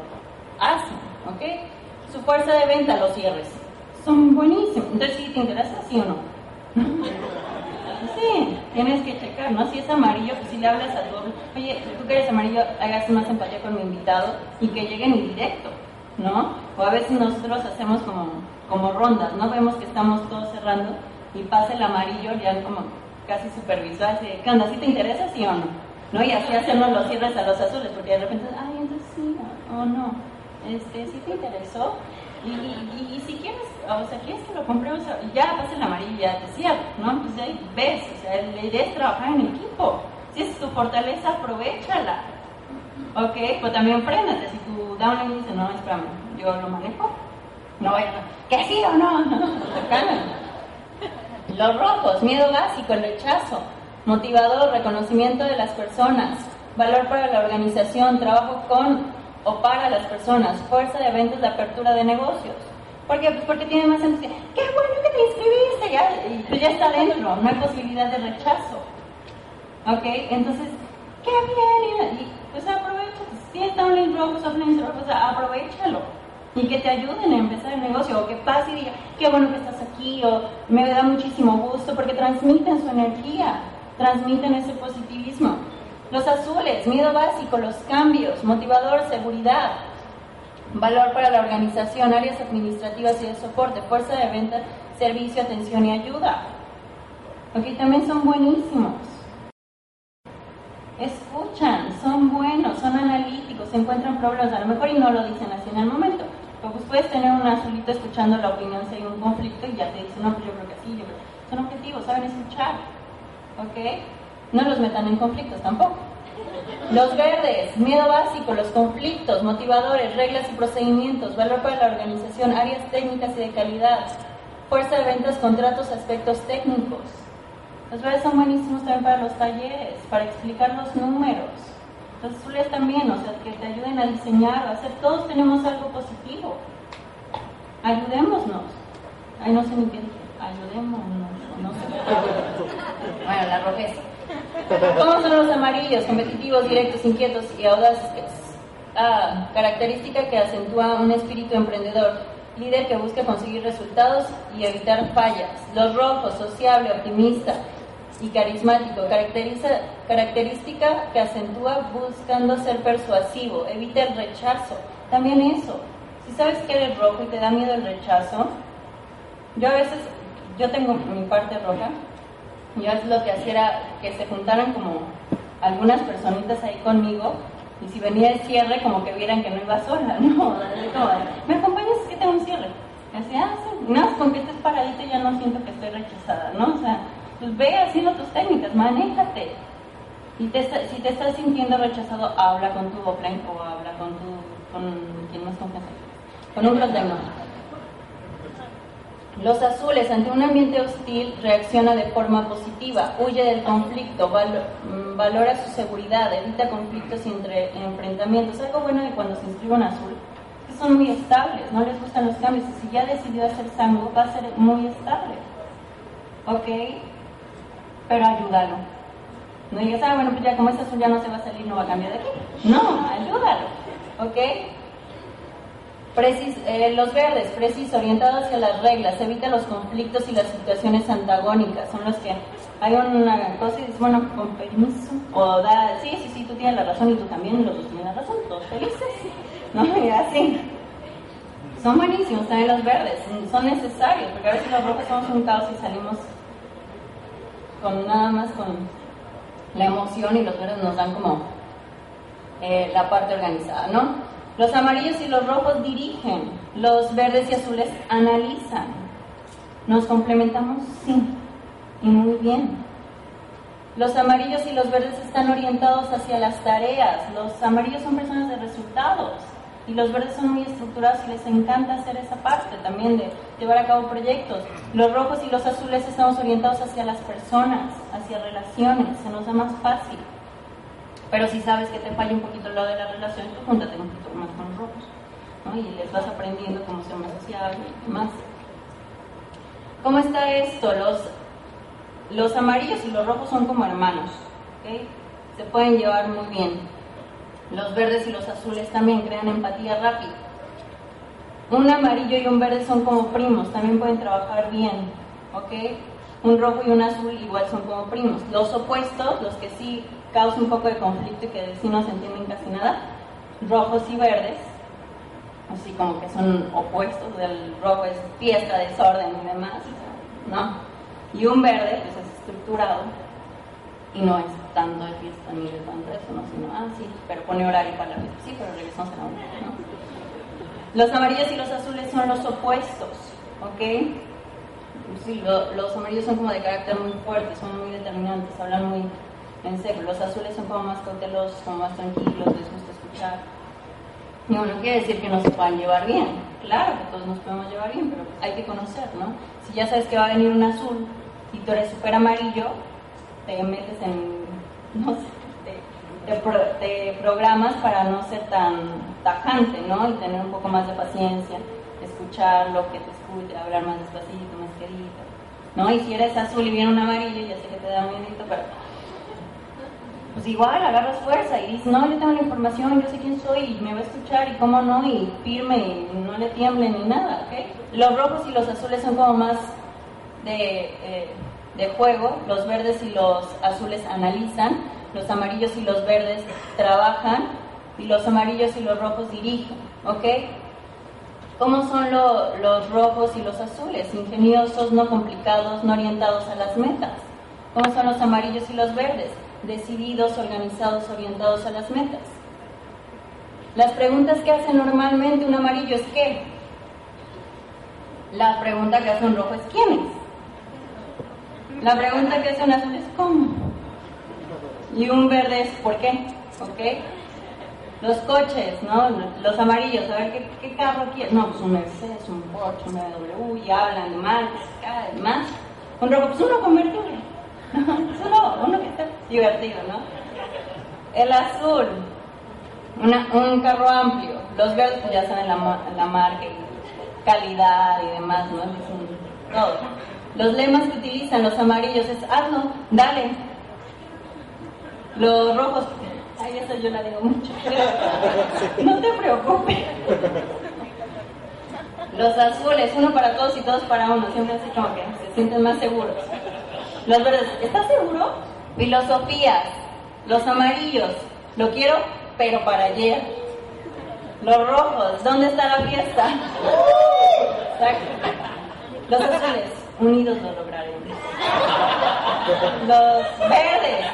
hacen. ¿Ok? Su fuerza de venta, los cierres. Son buenísimos. Entonces, si te interesa, sí o no. Sí, tienes que checar, ¿no? Si es amarillo, pues si le hablas a tu... Oye, tú que eres amarillo, hagas más empatía con mi invitado y que lleguen en directo, ¿no? O a veces nosotros hacemos como, como rondas, ¿no? Vemos que estamos todos cerrando y pasa el amarillo ya como casi supervisual, así, ¿qué onda? ¿Sí te interesa, sí o no? ¿No? Y así hacemos los cierres a los azules, porque de repente, ay, entonces sí o no, este, sí te interesó, y, y, si quieres, o sea, quieres que lo compremos, ya pasa el amarillo, ya te cierro, ¿no? Pues ahí ves, o sea, la idea es trabajar en equipo, si es tu fortaleza, aprovechala, ¿ok? Pues también frénate, si tu downline dice, no, espérame, yo lo manejo, no vaya, que sí o no, no, los rojos, miedo básico, el rechazo, motivador, reconocimiento de las personas, valor para la organización, trabajo con o para las personas, fuerza de eventos de apertura de negocios. ¿Por qué? Porque tiene más sentido. ¡Qué bueno que te inscribiste! Ya, y pues ya está dentro, no hay posibilidad de rechazo. ¿Ok? Entonces, ¡qué bien! Y, pues aprovecha. Si está un rojos, offline rojos, aprovechalo y que te ayuden a empezar el negocio, o que pase y diga, qué bueno que estás aquí, o me da muchísimo gusto, porque transmiten su energía, transmiten ese positivismo. Los azules, miedo básico, los cambios, motivador, seguridad, valor para la organización, áreas administrativas y de soporte, fuerza de venta, servicio, atención y ayuda. Ok, también son buenísimos. Escuchan, son buenos, son analíticos, encuentran problemas, a lo mejor y no lo dicen así en el momento, pues puedes tener un azulito escuchando la opinión si hay un conflicto y ya te dice, no, pues yo creo que sí, yo creo. Son objetivos, saben escuchar. ¿Ok? No los metan en conflictos tampoco. Los verdes, miedo básico, los conflictos, motivadores, reglas y procedimientos, valor para la organización, áreas técnicas y de calidad, fuerza de ventas, contratos, aspectos técnicos. Los verdes son buenísimos también para los talleres, para explicar los números, los azules también, o sea, que te ayuden a diseñar, a hacer, todos tenemos algo positivo. Ayudémonos. Ay, no sé ni qué. Ayudémonos. No sé. Bueno, la rojez. ¿Cómo son los amarillos? Competitivos, directos, inquietos y audaces. Ah, característica que acentúa un espíritu emprendedor. Líder que busca conseguir resultados y evitar fallas. Los rojos, sociable, optimista, y carismático, caracteriza, característica que acentúa buscando ser persuasivo, evita el rechazo. También eso, si sabes que eres rojo y te da miedo el rechazo, yo a veces, yo tengo mi parte roja, yo es lo que hacía era que se juntaran como algunas personitas ahí conmigo y si venía el cierre como que vieran que no iba sola, ¿no? ¿Me acompañas? Es que tengo un cierre. Y así, ah, sí, no, con que estés paradita ya no siento que estoy rechazada, ¿no? O sea, pues ve haciendo tus técnicas, manéjate. Y te, si te estás sintiendo rechazado, habla con tu offline o habla con tu, con quien más confianza. Con un protecno. Los azules, ante un ambiente hostil, reacciona de forma positiva, huye del conflicto, mm, valora su seguridad, evita conflictos y entre, enfrentamientos. Algo bueno de cuando se inscribe un azul que son muy estables, no les gustan los cambios. Si ya decidió hacer sango, va a ser muy estable. ¿Ok? Pero ayúdalo. No digas, ah, bueno, pues ya como es azul ya no se va a salir, no va a cambiar de aquí. No, ayúdalo. ¿Ok? Precis, eh, los verdes, precisos, orientados hacia las reglas, evita los conflictos y las situaciones antagónicas. Son los que hay una cosa y dices, bueno, con permiso, o da, sí, sí, sí, tú tienes la razón y tú también, los dos tienen la razón, todos felices, ¿no? Y así. Son buenísimos también los verdes, son necesarios, porque a veces los rojos somos un caos y salimos con nada más con la emoción y los verdes nos dan como eh, la parte organizada, ¿no? Los amarillos y los rojos dirigen, los verdes y azules analizan. ¿Nos complementamos? Sí, y muy bien. Los amarillos y los verdes están orientados hacia las tareas. Los amarillos son personas de resultados y los verdes son muy estructurados y les encanta hacer esa parte también de llevar a cabo proyectos. Los rojos y los azules estamos orientados hacia las personas, hacia relaciones, se nos da más fácil. Pero si sabes que te falla un poquito lo de la relación, tú júntate un poquito más con los rojos. ¿no? Y les vas aprendiendo cómo ser más sociable y demás. ¿Cómo está esto? Los, los amarillos y los rojos son como hermanos. ¿okay? Se pueden llevar muy bien. Los verdes y los azules también crean empatía rápida. Un amarillo y un verde son como primos, también pueden trabajar bien. Un rojo y un azul igual son como primos. Los opuestos, los que sí causa un poco de conflicto y que sí no se entienden casi nada, rojos y verdes, así como que son opuestos, el rojo es fiesta, desorden y demás, ¿no? Y un verde, pues es estructurado y no es tanto de fiesta ni de tanto eso, ¿no? Sino, ah, sí, pero pone horario para la fiesta, sí, pero regresamos a la ¿no? Los amarillos y los azules son los opuestos, ¿ok? Sí, los amarillos son como de carácter muy fuerte, son muy determinantes, hablan muy en serio. Los azules son como más cautelosos, como más tranquilos, les gusta escuchar. Y bueno, quiere decir que no se puedan llevar bien. Claro que todos nos podemos llevar bien, pero hay que conocer, ¿no? Si ya sabes que va a venir un azul y tú eres súper amarillo, te metes en, no sé, te, programas para no ser tan tajante, ¿no? Y tener un poco más de paciencia, escuchar lo que te escucha, hablar más despacito, más querido, ¿no? Y si eres azul y viene un amarillo, ya sé que te da miedo, pero pues igual agarras fuerza y dices, no, yo tengo la información, yo sé quién soy y me va a escuchar y cómo no, y firme y no le tiemble ni nada, ¿ok? Los rojos y los azules son como más de, eh, de juego, los verdes y los azules analizan, los amarillos y los verdes trabajan y los amarillos y los rojos dirigen, ¿ok? ¿Cómo son los rojos y los azules? Ingeniosos, no complicados, no orientados a las metas. ¿Cómo son los amarillos y los verdes? decididos, organizados, orientados a las metas. Las preguntas que hace normalmente un amarillo es ¿qué? La pregunta que hace un rojo es ¿quién es? La pregunta que hace un azul es ¿cómo? Y un verde es ¿por qué? ¿Ok? Los coches, ¿no? Los amarillos, a ver qué, qué carro quieres. No, pues un Mercedes, un Porsche, un BMW, y hablan de marcas, cada más. Un rojo, pues uno convertible. Solo uno que está divertido, ¿no? El azul, un carro amplio. Los verdes pues, ya saben la, la marca y calidad y demás, ¿no? todo. Los lemas que utilizan los amarillos es hazlo, dale. Los rojos, ay, eso yo la digo mucho. No te preocupes. Los azules, uno para todos y todos para uno, siempre así como que se sienten más seguros. Los verdes, ¿estás seguro? Filosofías, los amarillos, lo quiero, pero para ayer. Los rojos, ¿dónde está la fiesta? Los azules, unidos lo lograremos. Los verdes,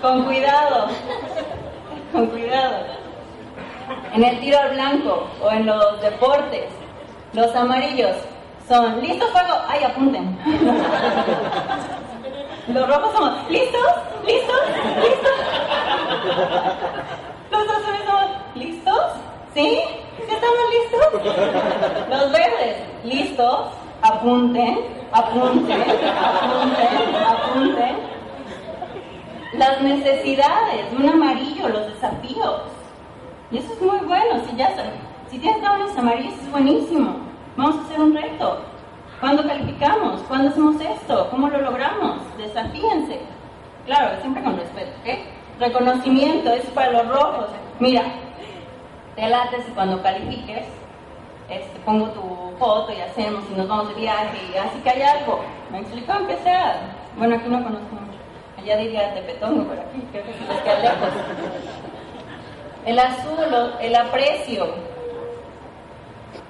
con cuidado, con cuidado. En el tiro al blanco o en los deportes, los amarillos, son, ¿listos fuego? Ay, apunten. Los rojos somos, ¿listos? ¿Listos? ¿Listos? Los azules somos, ¿listos? ¿Sí? ¿Sí estamos listos? Los verdes, listos, apunten, apunten, apunten, apunten. Las necesidades, un amarillo, los desafíos. Y eso es muy bueno, si ya si tienes tablas amarillos es buenísimo. Vamos a hacer un reto. ¿Cuándo calificamos? ¿Cuándo hacemos esto? ¿Cómo lo logramos? Desafíense. Claro, siempre con respeto, ¿ok? Reconocimiento, es para los rojos. Mira, te lates y cuando califiques, este, pongo tu foto y hacemos y nos vamos de viaje y así que hay algo. ¿Me explico? Aunque sea, bueno, aquí no conozco. Allá diría Tepetongo, por aquí, creo lejos. El azul, el aprecio,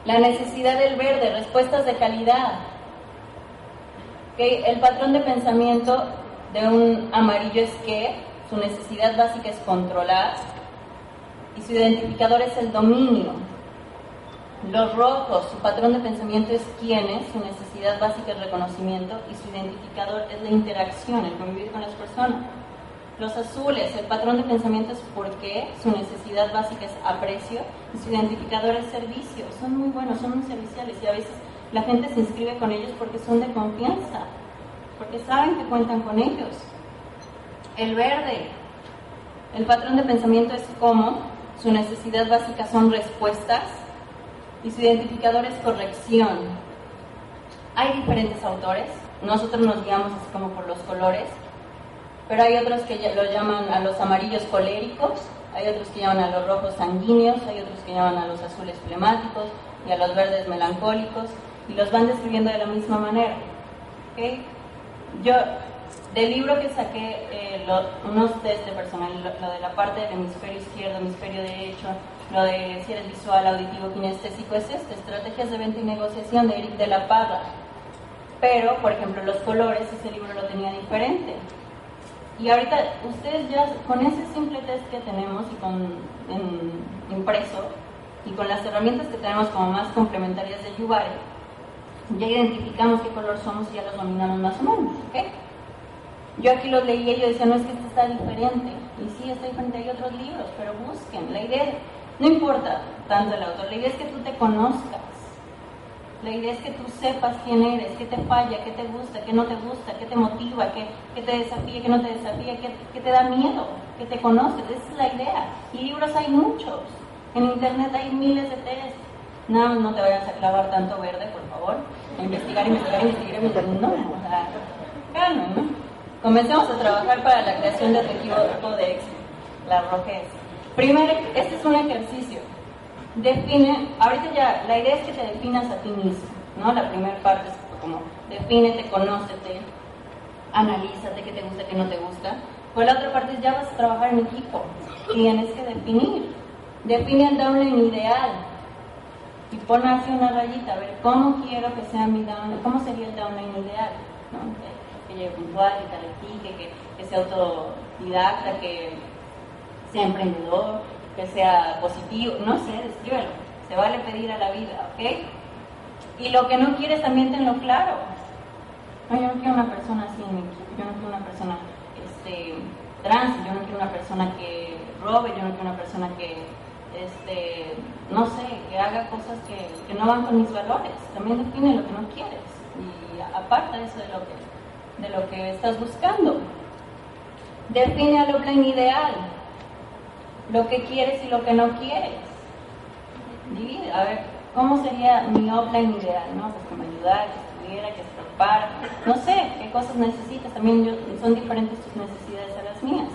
la necesidad del verde, respuestas de calidad. El patrón de pensamiento de un amarillo es que su necesidad básica es controlar y su identificador es el dominio. Los rojos, su patrón de pensamiento es quién es, su necesidad básica es reconocimiento y su identificador es la interacción, el convivir con las personas. Los azules, el patrón de pensamiento es por qué, su necesidad básica es aprecio y su identificador es servicio. Son muy buenos, son muy serviciales y a veces la gente se inscribe con ellos porque son de confianza, porque saben que cuentan con ellos. El verde, el patrón de pensamiento es cómo, su necesidad básica son respuestas y su identificador es corrección. Hay diferentes autores, nosotros nos guiamos así como por los colores, pero hay otros que lo llaman a los amarillos coléricos, hay otros que llaman a los rojos sanguíneos, hay otros que llaman a los azules flemáticos y a los verdes melancólicos, y los van describiendo de la misma manera. ¿okay? Yo, del libro que saqué, eh, unos test de personalidad, lo, de la parte del hemisferio izquierdo, hemisferio derecho, lo de si eres visual, auditivo, kinestésico, es este, Estrategias de Venta y Negociación de Eric de la Parra. Pero, por ejemplo, los colores, ese libro lo tenía diferente. Y ahorita ustedes ya con ese simple test que tenemos y con impreso y con las herramientas que tenemos como más complementarias de Yubare, ya identificamos qué color somos y ya los dominamos más o menos, ¿ok? Yo aquí los leí y yo decía, no es que este está diferente. Y sí, está diferente, hay otros libros, pero busquen. La idea, no importa tanto el autor, la idea es que tú te conozcas la idea es que tú sepas quién eres, qué te falla, qué te gusta, qué no te gusta, qué te motiva, qué, te desafía, qué no te desafía, qué, te da miedo, que te conoces. Esa es la idea. Y libros hay muchos. En internet hay miles de test. No, no te vayas a clavar tanto verde, por favor. investigar, investigar, investigar, investigar. No, o sea, ¿no? Comencemos a trabajar para la creación de tu equipo de éxito. La rojez. Primero, este es un ejercicio define, ahorita ya, la idea es que te definas a ti mismo, ¿no? La primera parte es como, defínete, conócete, analízate qué te gusta, qué no te gusta. Pues la otra parte es ya vas a trabajar en equipo, tienes que definir, define el downline ideal y pon así una rayita, a ver, ¿cómo quiero que sea mi downline? ¿Cómo sería el downline ideal? ¿no? Que, que, llegue puntual, que califique, que, que sea autodidacta, que sea emprendedor, que sea positivo, no sé, descríbelo. Se vale pedir a la vida, ¿ok? Y lo que no quieres también tenlo claro. No, yo no quiero una persona así yo no quiero una persona este, trans, yo no quiero una persona que robe, yo no quiero una persona que, este, no sé, que haga cosas que, no van con mis valores. También define lo que no quieres y aparta eso de lo que, de lo que estás buscando. Define a lo es ideal lo que quieres y lo que no quieres. Divide, a ver, ¿cómo sería mi offline ideal? ¿no? Pues que me ayudara, que estuviera, que se prepara, no sé qué cosas necesitas, también son diferentes tus necesidades a las mías.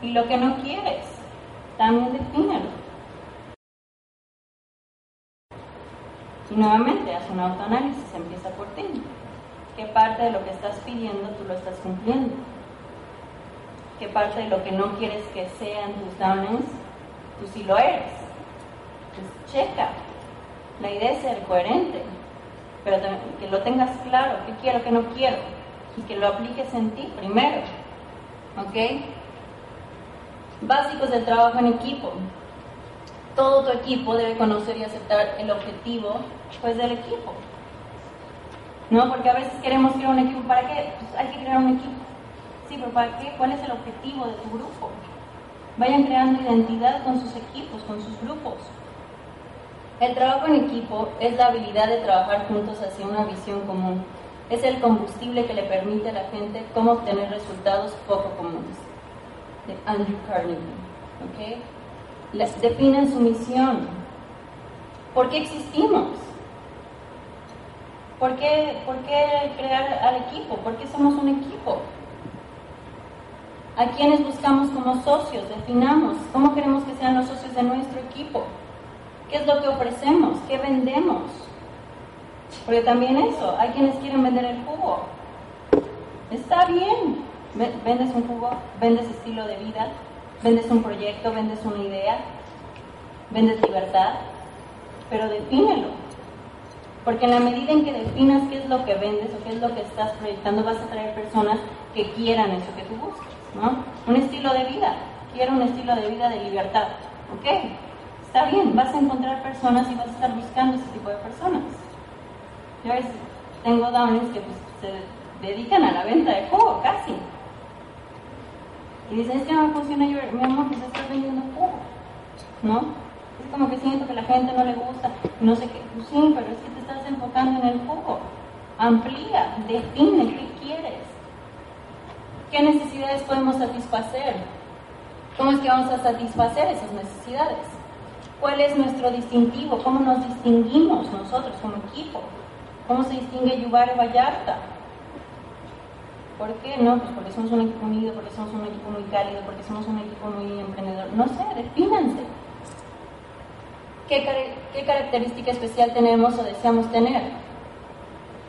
Y lo que no quieres, también defínelo. Y nuevamente, haz un autoanálisis, empieza por ti. ¿Qué parte de lo que estás pidiendo tú lo estás cumpliendo? Qué parte de lo que no quieres que sean tus downlines, tú sí lo eres. Pues checa. La idea es ser coherente, pero que lo tengas claro, qué quiero, qué no quiero, y que lo apliques en ti primero. ¿Ok? Básicos del trabajo en equipo. Todo tu equipo debe conocer y aceptar el objetivo pues, del equipo. ¿No? Porque a veces queremos crear un equipo. ¿Para qué? Pues hay que crear un equipo ¿para qué? ¿Cuál es el objetivo de tu grupo? Vayan creando identidad con sus equipos, con sus grupos. El trabajo en equipo es la habilidad de trabajar juntos hacia una visión común. Es el combustible que le permite a la gente cómo obtener resultados poco comunes. De Andrew Carnegie. ¿okay? definen su misión. ¿Por qué existimos? ¿Por qué, ¿Por qué crear al equipo? ¿Por qué somos un equipo? ¿A quiénes buscamos como socios? Definamos cómo queremos que sean los socios de nuestro equipo. ¿Qué es lo que ofrecemos? ¿Qué vendemos? Porque también eso, hay quienes quieren vender el jugo. Está bien, vendes un jugo, vendes estilo de vida, vendes un proyecto, vendes una idea, vendes libertad, pero defínelo. Porque en la medida en que definas qué es lo que vendes o qué es lo que estás proyectando, vas a traer personas que quieran eso que tú buscas, ¿no? Un estilo de vida, quiero un estilo de vida de libertad, ¿ok? Está bien, vas a encontrar personas y vas a estar buscando ese tipo de personas. Yo veces tengo downers que pues, se dedican a la venta de jugo, casi. Y dicen, es que no funciona, yo, mi amor, pues estás vendiendo jugo, ¿no? es como que siento que la gente no le gusta, no sé qué, sí, pero es que te estás enfocando en el jugo. Amplía, define qué quieres. ¿Qué necesidades podemos satisfacer? ¿Cómo es que vamos a satisfacer esas necesidades? ¿Cuál es nuestro distintivo? ¿Cómo nos distinguimos nosotros como equipo? ¿Cómo se distingue Yubar Vallarta? ¿Por qué? No, pues porque somos un equipo unido, porque somos un equipo muy cálido, porque somos un equipo muy emprendedor. No sé, defínanse. ¿Qué, característica especial tenemos o deseamos tener?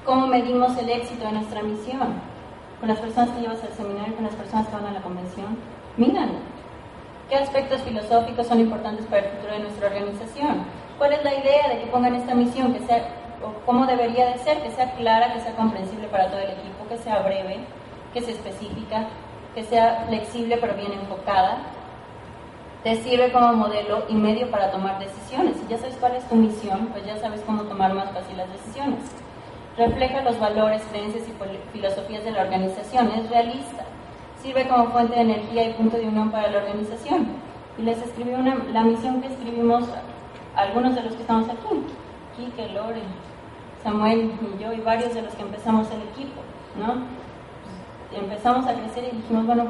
¿Cómo medimos el éxito de nuestra misión? Con las personas que llevas al seminario, con las personas que van a la convención. Miran, ¿qué aspectos filosóficos son importantes para el futuro de nuestra organización? ¿Cuál es la idea de que pongan esta misión? Que sea, o ¿Cómo debería de ser? Que sea clara, que sea comprensible para todo el equipo, que sea breve, que sea específica, que sea flexible pero bien enfocada, te sirve como modelo y medio para tomar decisiones. Si ya sabes cuál es tu misión, pues ya sabes cómo tomar más fácil las decisiones. Refleja los valores, creencias y filosofías de la organización. Es realista. Sirve como fuente de energía y punto de unión para la organización. Y les escribí una, la misión que escribimos algunos de los que estamos aquí. Kike, Lore, Samuel y yo y varios de los que empezamos el equipo, ¿no? empezamos a crecer y dijimos, bueno,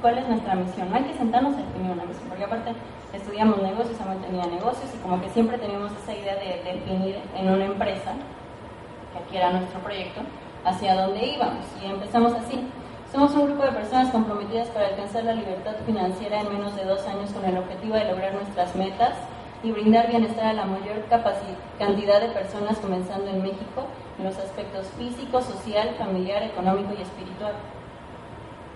¿cuál es nuestra misión? No hay que sentarnos a definir una misión, porque aparte estudiamos negocios, Samuel tenía negocios y como que siempre teníamos esa idea de, definir en una empresa, que era nuestro proyecto, hacia dónde íbamos. Y empezamos así. Somos un grupo de personas comprometidas para alcanzar la libertad financiera en menos de dos años con el objetivo de lograr nuestras metas y brindar bienestar a la mayor cantidad de personas, comenzando en México, en los aspectos físico, social, familiar, económico y espiritual.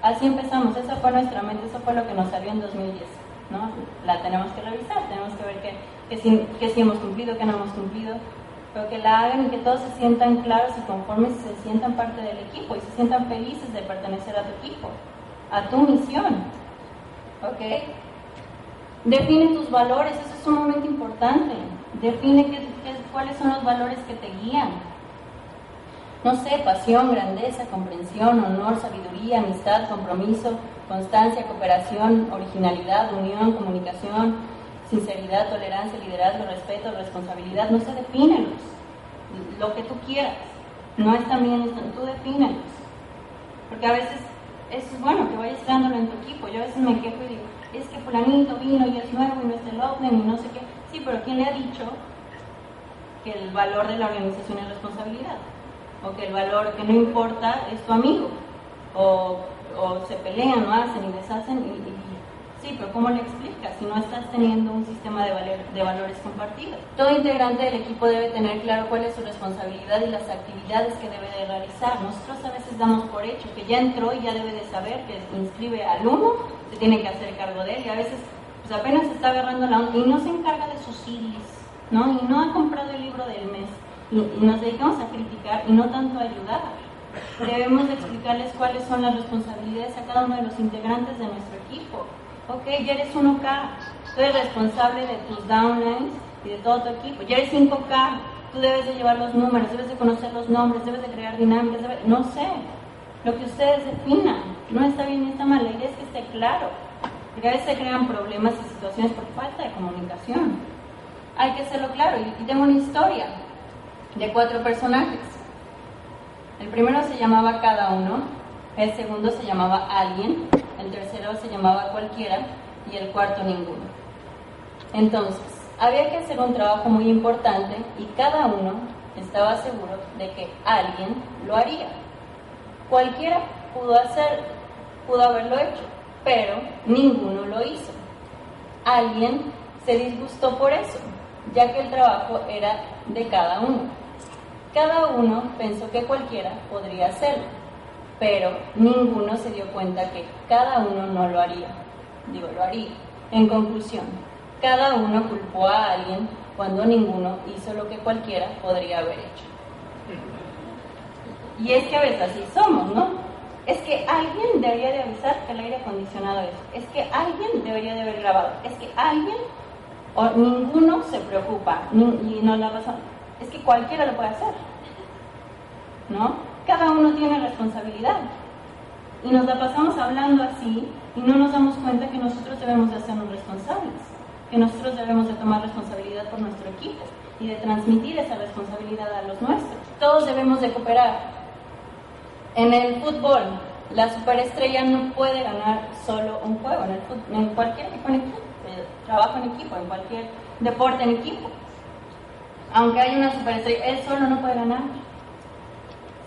Así empezamos, esa fue nuestra mente, eso fue lo que nos salió en 2010. ¿no? La tenemos que revisar, tenemos que ver qué que, si, que hemos cumplido, qué no hemos cumplido, pero que la hagan y que todos se sientan claros y conformes y se sientan parte del equipo y se sientan felices de pertenecer a tu equipo, a tu misión. ¿Ok? Define tus valores, eso es sumamente importante. Define qué, cuáles son los valores que te guían no sé, pasión, grandeza, comprensión, honor, sabiduría, amistad, compromiso, constancia, cooperación, originalidad, unión, comunicación, sinceridad, tolerancia, liderazgo, respeto, responsabilidad, no sé, defínelos, lo que tú quieras, no es también, tú defínelos, porque a veces es bueno que vayas creándolo en tu equipo, yo a veces me quejo y digo, es que fulanito vino y es nuevo y no es el OVNI y no sé qué, sí, pero ¿quién le ha dicho que el valor de la organización es responsabilidad? o que el valor que no importa es tu amigo, o, o se pelean o hacen y deshacen, y, sí, pero ¿cómo le explicas si no estás teniendo un sistema de, de valores compartidos? Todo integrante del equipo debe tener claro cuál es su responsabilidad y las actividades que debe de realizar. Nosotros a veces damos por hecho que ya entró y ya debe de saber que inscribe al uno, se tiene que hacer cargo de él, y a veces pues apenas está agarrando la onda y no se encarga de sus CDs, ¿no? Y no ha comprado el libro del mes y, nos dedicamos a criticar y no tanto a ayudar. Debemos explicarles cuáles son las responsabilidades a cada uno de los integrantes de nuestro equipo. Ok, ya eres 1K, tú eres responsable de tus downlines y de todo tu equipo. Ya eres 5K, tú debes de llevar los números, debes de conocer los nombres, debes de crear dinámicas, no sé, lo que ustedes definan. No está bien ni está mal, la idea es que esté claro. Porque a veces se crean problemas y situaciones por falta de comunicación. hay que hacerlo claro. Y tengo una historia de cuatro personajes. El primero se llamaba cada uno, el segundo se llamaba alguien, tercero se llamaba cualquiera y el cuarto ninguno. Entonces, había que hacer un trabajo muy importante y cada uno estaba seguro de que alguien lo haría. Cualquiera pudo hacer, pudo haberlo hecho, pero ninguno lo hizo. Alguien se disgustó por eso, ya que el trabajo era de cada uno. Cada uno pensó que cualquiera podría hacerlo, pero ninguno se dio cuenta que cada uno no lo haría. Digo, lo haría. En conclusión, cada uno culpó a alguien cuando ninguno hizo lo que cualquiera podría haber hecho. Y es que a veces así somos, ¿no? Es que alguien debería de avisar que el aire acondicionado es. Es que alguien debería de haber grabado. Es que alguien o ninguno se preocupa y no la razón. Es que cualquiera lo puede hacer. ¿No? Cada uno tiene responsabilidad. Y nos la pasamos hablando así y no nos damos cuenta que nosotros debemos de hacernos responsables, que nosotros debemos de tomar responsabilidad por nuestro equipo y de transmitir esa responsabilidad a los nuestros. Todos debemos de cooperar. En el fútbol, la superestrella no puede ganar solo un juego, en, cualquier equipo en equipo, eh, trabajo en equipo, en cualquier deporte en equipo. Aunque haya una superestrella, él solo no puede ganar.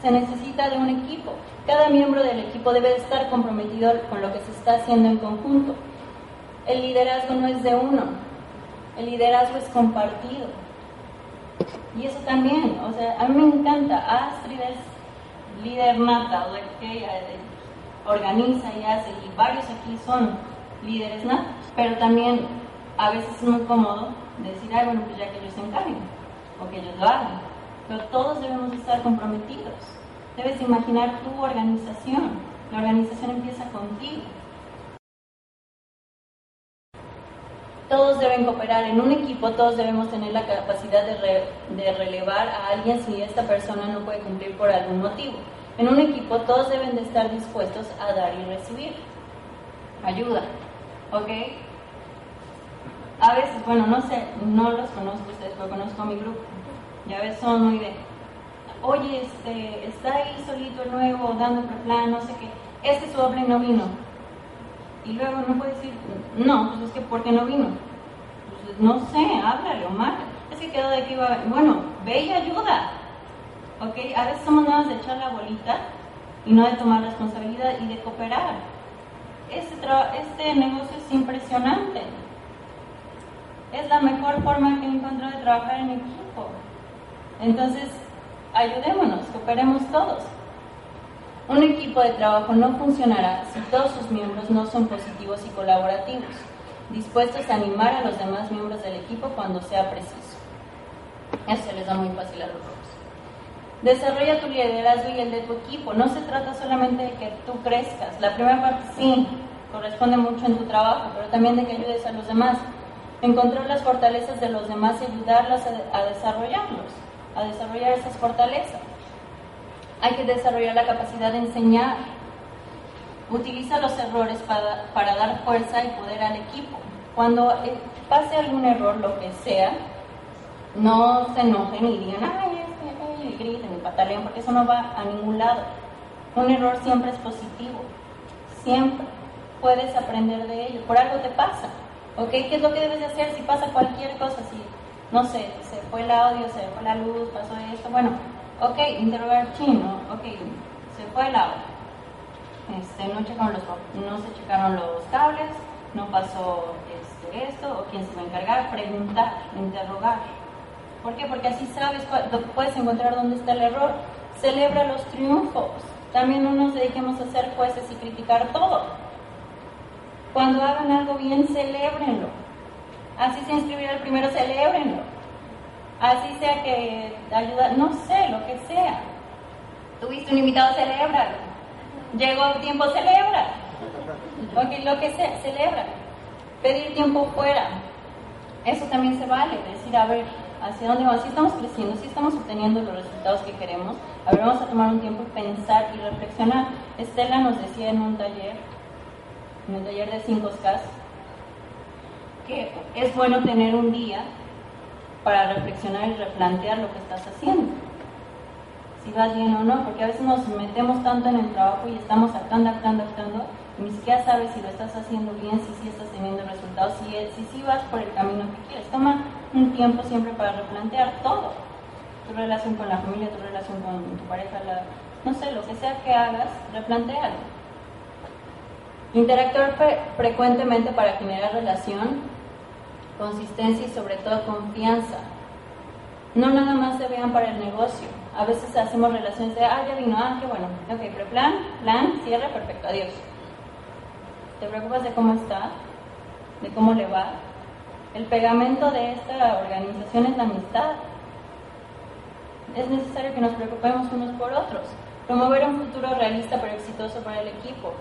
Se necesita de un equipo. Cada miembro del equipo debe estar comprometido con lo que se está haciendo en conjunto. El liderazgo no es de uno, el liderazgo es compartido. Y eso también, o sea, a mí me encanta. Astrid es líder nata, o sea, que ella organiza y hace, y varios aquí son líderes natos, pero también a veces es muy cómodo decir, ay, bueno, pues ya que ellos se encarguen, o que ellos lo hagan. Pero todos debemos estar comprometidos. Debes imaginar tu organización. La organización empieza contigo. Todos deben cooperar en un equipo, todos debemos tener la capacidad de, de, relevar a alguien si esta persona no puede cumplir por algún motivo. En un equipo todos deben de estar dispuestos a dar y recibir ayuda, ¿ok? A veces, bueno, no sé, no los conozco ustedes, pero conozco a mi grupo. Ya ves, son muy de, oye, este, está ahí solito nuevo, dando plan, no sé qué, es que su doble no vino. Y luego no puede decir, no, pues es que ¿por qué no vino? Pues no sé, háblale o mal. Es que quedó de aquí, bueno, ve y ayuda. ¿Ok? A veces somos nada de echar la bolita y no de tomar responsabilidad y de cooperar. Este, este negocio es impresionante. Es la mejor forma que he de trabajar en equipo. Entonces, ayudémonos, cooperemos todos. Un equipo de trabajo no funcionará si todos sus miembros no son positivos y colaborativos, dispuestos a animar a los demás miembros del equipo cuando sea preciso. Eso se les da muy fácil a los robots. Desarrolla tu liderazgo y el de tu equipo. No se trata solamente de que tú crezcas. La primera parte sí, corresponde mucho en tu trabajo, pero también de que ayudes a los demás. Encontrar las fortalezas de los demás y ayudarlos a desarrollarlos a desarrollar esas fortalezas. Hay que desarrollar la capacidad de enseñar. Utiliza los errores para, para dar fuerza y poder al equipo. Cuando eh, pase algún error, lo que sea, no se enojen y digan, ay, este, y griten y pataleen, porque eso no va a ningún lado. Un error siempre es positivo. Siempre puedes aprender de ello. Por algo te pasa. ¿Ok? ¿Qué es lo que debes de hacer si pasa cualquier cosa? Si no sé, se fue el audio, se fue la luz, pasó esto, bueno, ok, interrogar chino, ok, se fue el audio, este, no, checaron los, no se checaron los cables, no pasó este, esto, o quién se va a encargar, preguntar, interrogar. ¿Por qué? Porque así sabes, puedes encontrar dónde está el error. Celebra los triunfos. También no nos dediquemos a ser jueces y criticar todo. Cuando hagan algo bien, celebrenlo Así se inscribió el primero, celebrenlo. Así sea que ayuda, no sé, lo que sea. Tuviste un invitado, celébralo. Llegó el tiempo, celebra. Okay, lo que sea, celebra. Pedir tiempo fuera. Eso también se vale. Decir, a ver, ¿hacia dónde vamos? Si estamos creciendo, si estamos obteniendo los resultados que queremos, a ver, vamos a tomar un tiempo y pensar y reflexionar. Estela nos decía en un taller, en el taller de 5K, que es bueno tener un día para reflexionar y replantear lo que estás haciendo. Si vas bien o no, porque a veces nos metemos tanto en el trabajo y estamos actuando, actuando, actuando, y ni siquiera sabes si lo estás haciendo bien, si sí estás teniendo resultados, si sí si, vas por el camino que quieres. Toma un tiempo siempre para replantear todo. Tu relación con la familia, tu relación con tu pareja, no sé, lo que sea que hagas, replantealo. Interactuar frecuentemente para generar relación, consistencia y sobre todo confianza. No nada más se vean para el negocio. A veces hacemos relaciones de, ah, ya vino, ah, qué bueno, ok, pero plan, plan, cierre, perfecto, adiós. ¿Te preocupas de cómo está? ¿De cómo le va? El pegamento de esta organización es la amistad. Es necesario que nos preocupemos unos por otros. Promover un futuro realista pero exitoso para el equipo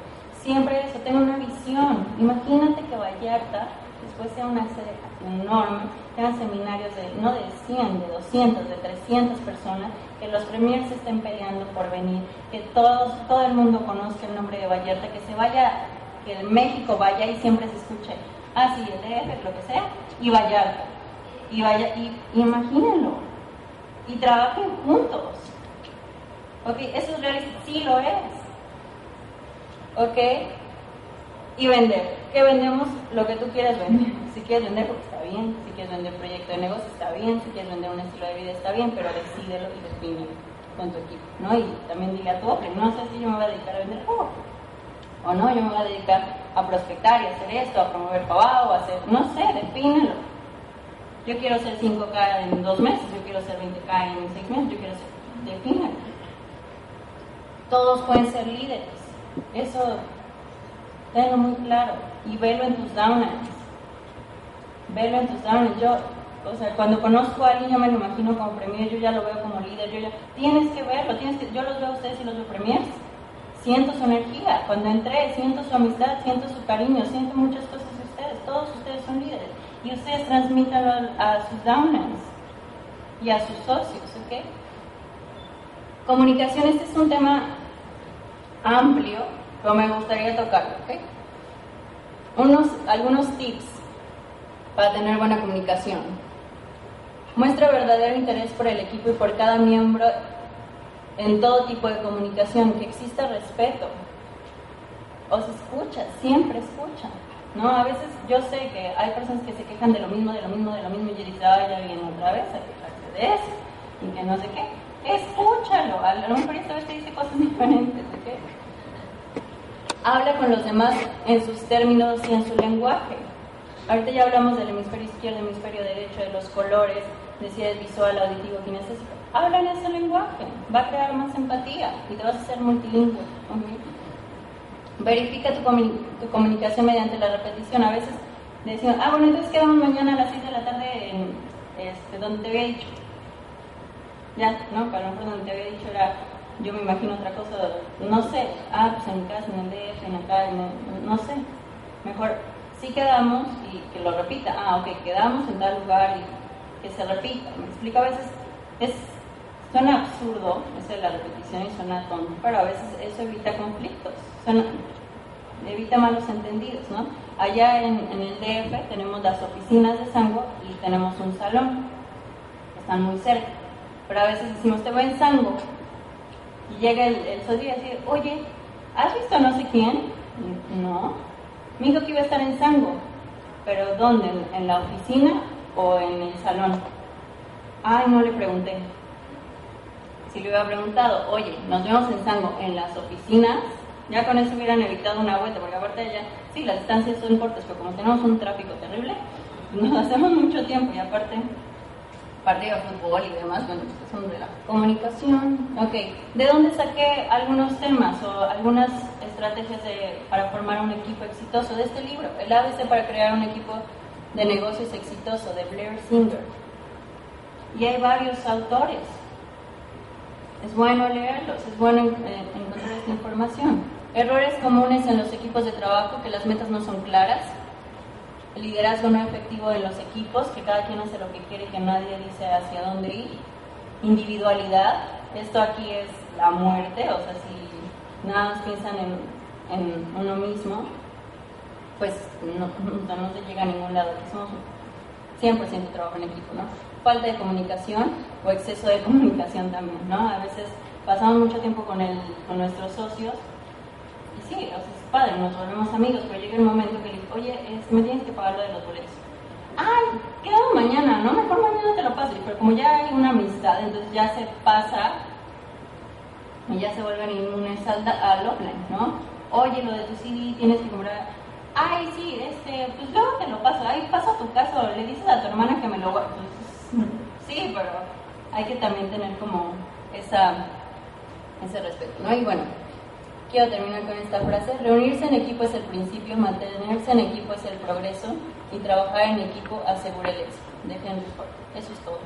siempre eso, tengo una visión. Imagínate que Vallarta después sea una sede enorme, tengan seminarios de no de 100, de 200, de 300 personas, que los premiers estén peleando por venir, que todos, todo el mundo conozca el nombre de Vallarta, que se vaya, que el México vaya y siempre se escuche, ah, sí, el DF, lo que sea, y Vallarta. Y, vaya, y imagínenlo, y trabajen juntos. Ok, eso es realista, sí lo es ¿ok? Y vender. ¿Qué vendemos? Lo que tú quieras vender. Si quieres vender, porque está bien. Si quieres vender proyecto de negocio, está bien. Si quieres vender un estilo de vida, está bien. Pero decídelo y define con tu equipo, ¿no? Y también dile a tu hombre, no sé si yo me voy a dedicar a vender juego. O no, yo me voy a dedicar a prospectar y hacer esto, a promover pavado, a hacer, no sé, defínelo. Yo quiero ser 5K en dos meses, yo quiero ser 20K en seis meses, yo quiero ser, defínelo. Todos pueden ser líderes eso, tenlo muy claro y velo en tus downlines. Velo en tus downlines. Yo, o sea, cuando conozco a alguien, yo me lo imagino como premier, yo ya lo veo como líder, tienes que verlo, tienes que, yo los veo a ustedes y los veo premiers. Siento su energía, cuando entré, siento su amistad, siento su cariño, siento muchas cosas de ustedes, todos ustedes son líderes y ustedes transmitan a, a sus downlines y a sus socios, ¿ok? Comunicación, este es un tema amplio, pero me gustaría tocarlo. Unos, algunos tips para tener buena comunicación. Muestra verdadero interés por el equipo y por cada miembro en todo tipo de comunicación, que exista respeto. Os escucha, siempre escucha. ¿no? A veces yo sé que hay personas que se quejan de lo mismo, de lo mismo, de lo mismo, y yo ay, ya viene otra vez a quejarse de eso, y que no sé qué escúchalo. A lo mejor esta vez te dice cosas diferentes. Habla con los demás en sus términos y en su lenguaje. Ahorita ya hablamos del hemisferio izquierdo, hemisferio derecho, de los colores, de si es visual, auditivo, kinestésico. Habla en ese lenguaje, va a crear más empatía y te vas a hacer multilingüe. Verifica tu, tu, comunicación mediante la repetición. A veces decimos, ah, bueno, entonces quedamos mañana a las 6 de la tarde en este, donde te había dicho ya, ¿no? Para lo mejor donde te había dicho era, yo me imagino otra cosa, no sé, ah, pues en mi casa, en el DF, en acá, no sé. Mejor sí quedamos y que lo repita, ah, ok, quedamos en tal lugar y que se repita. Me explico, a veces es, suena absurdo, eso de la repetición y suena tonto, pero a veces eso evita conflictos, evita malos entendidos, ¿no? Allá en, en el DF tenemos las oficinas de Sango y tenemos un salón, están muy cerca pero a veces decimos, te voy en Sango. Y llega el, el socio y dice, oye, ¿has visto no sé quién? no. Me dijo que iba a estar en Sango. ¿Pero dónde? ¿En la oficina o en el salón? Ay, no le pregunté. Si le hubiera preguntado, oye, nos vemos en Sango, en las oficinas, ya con eso hubieran evitado una vuelta, porque aparte ya, sí, las distancias son cortas, pero como tenemos un tráfico terrible, nos hacemos mucho tiempo y aparte partido de fútbol y demás, bueno, pues son de la comunicación. Ok, ¿de dónde saqué algunos temas o algunas estrategias para formar un equipo exitoso? De este libro, El ABC para crear un equipo de negocios exitoso, de Blair Singer. Y hay varios autores. Es bueno leerlos, es bueno encontrar esta información. Errores comunes en los equipos de trabajo, que las metas no son claras, liderazgo no efectivo de los equipos, que cada quien hace lo que quiere que nadie dice hacia dónde ir, individualidad, esto aquí es la muerte, o sea, si nada más piensan en, uno mismo, pues no, no, se llega a ningún lado, somos 100% trabajo en equipo, ¿no? Falta de comunicación o exceso de comunicación también, ¿no? A veces pasamos mucho tiempo con, el, con nuestros socios y sí, o sea, es padre, nos volvemos amigos, pero llega el momento que le digo, oye, me tienes que pagar lo de los boletos. Ay, quedamos mañana, ¿no? Mejor mañana te lo paso. Pero como ya hay una amistad, entonces ya se pasa y ya se vuelven inmunes al, al offline, ¿no? Oye, lo de tu CD tienes que comprar. Ay, sí, este, pues luego te lo paso. Ay, pasa tu casa o le dices a tu hermana que me lo guarde. Pues, sí, pero hay que también tener como esa, ese respeto, ¿no? Y bueno, quiero terminar con esta frase. Reunirse en equipo es el principio, mantenerse en equipo es el progreso y trabajar en equipo asegura el éxito. De. Eso es todo.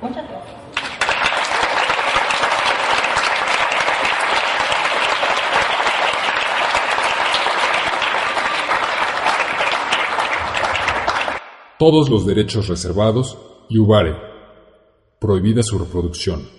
Muchas gracias. Todos los derechos reservados y Ubare. Prohibida su reproducción.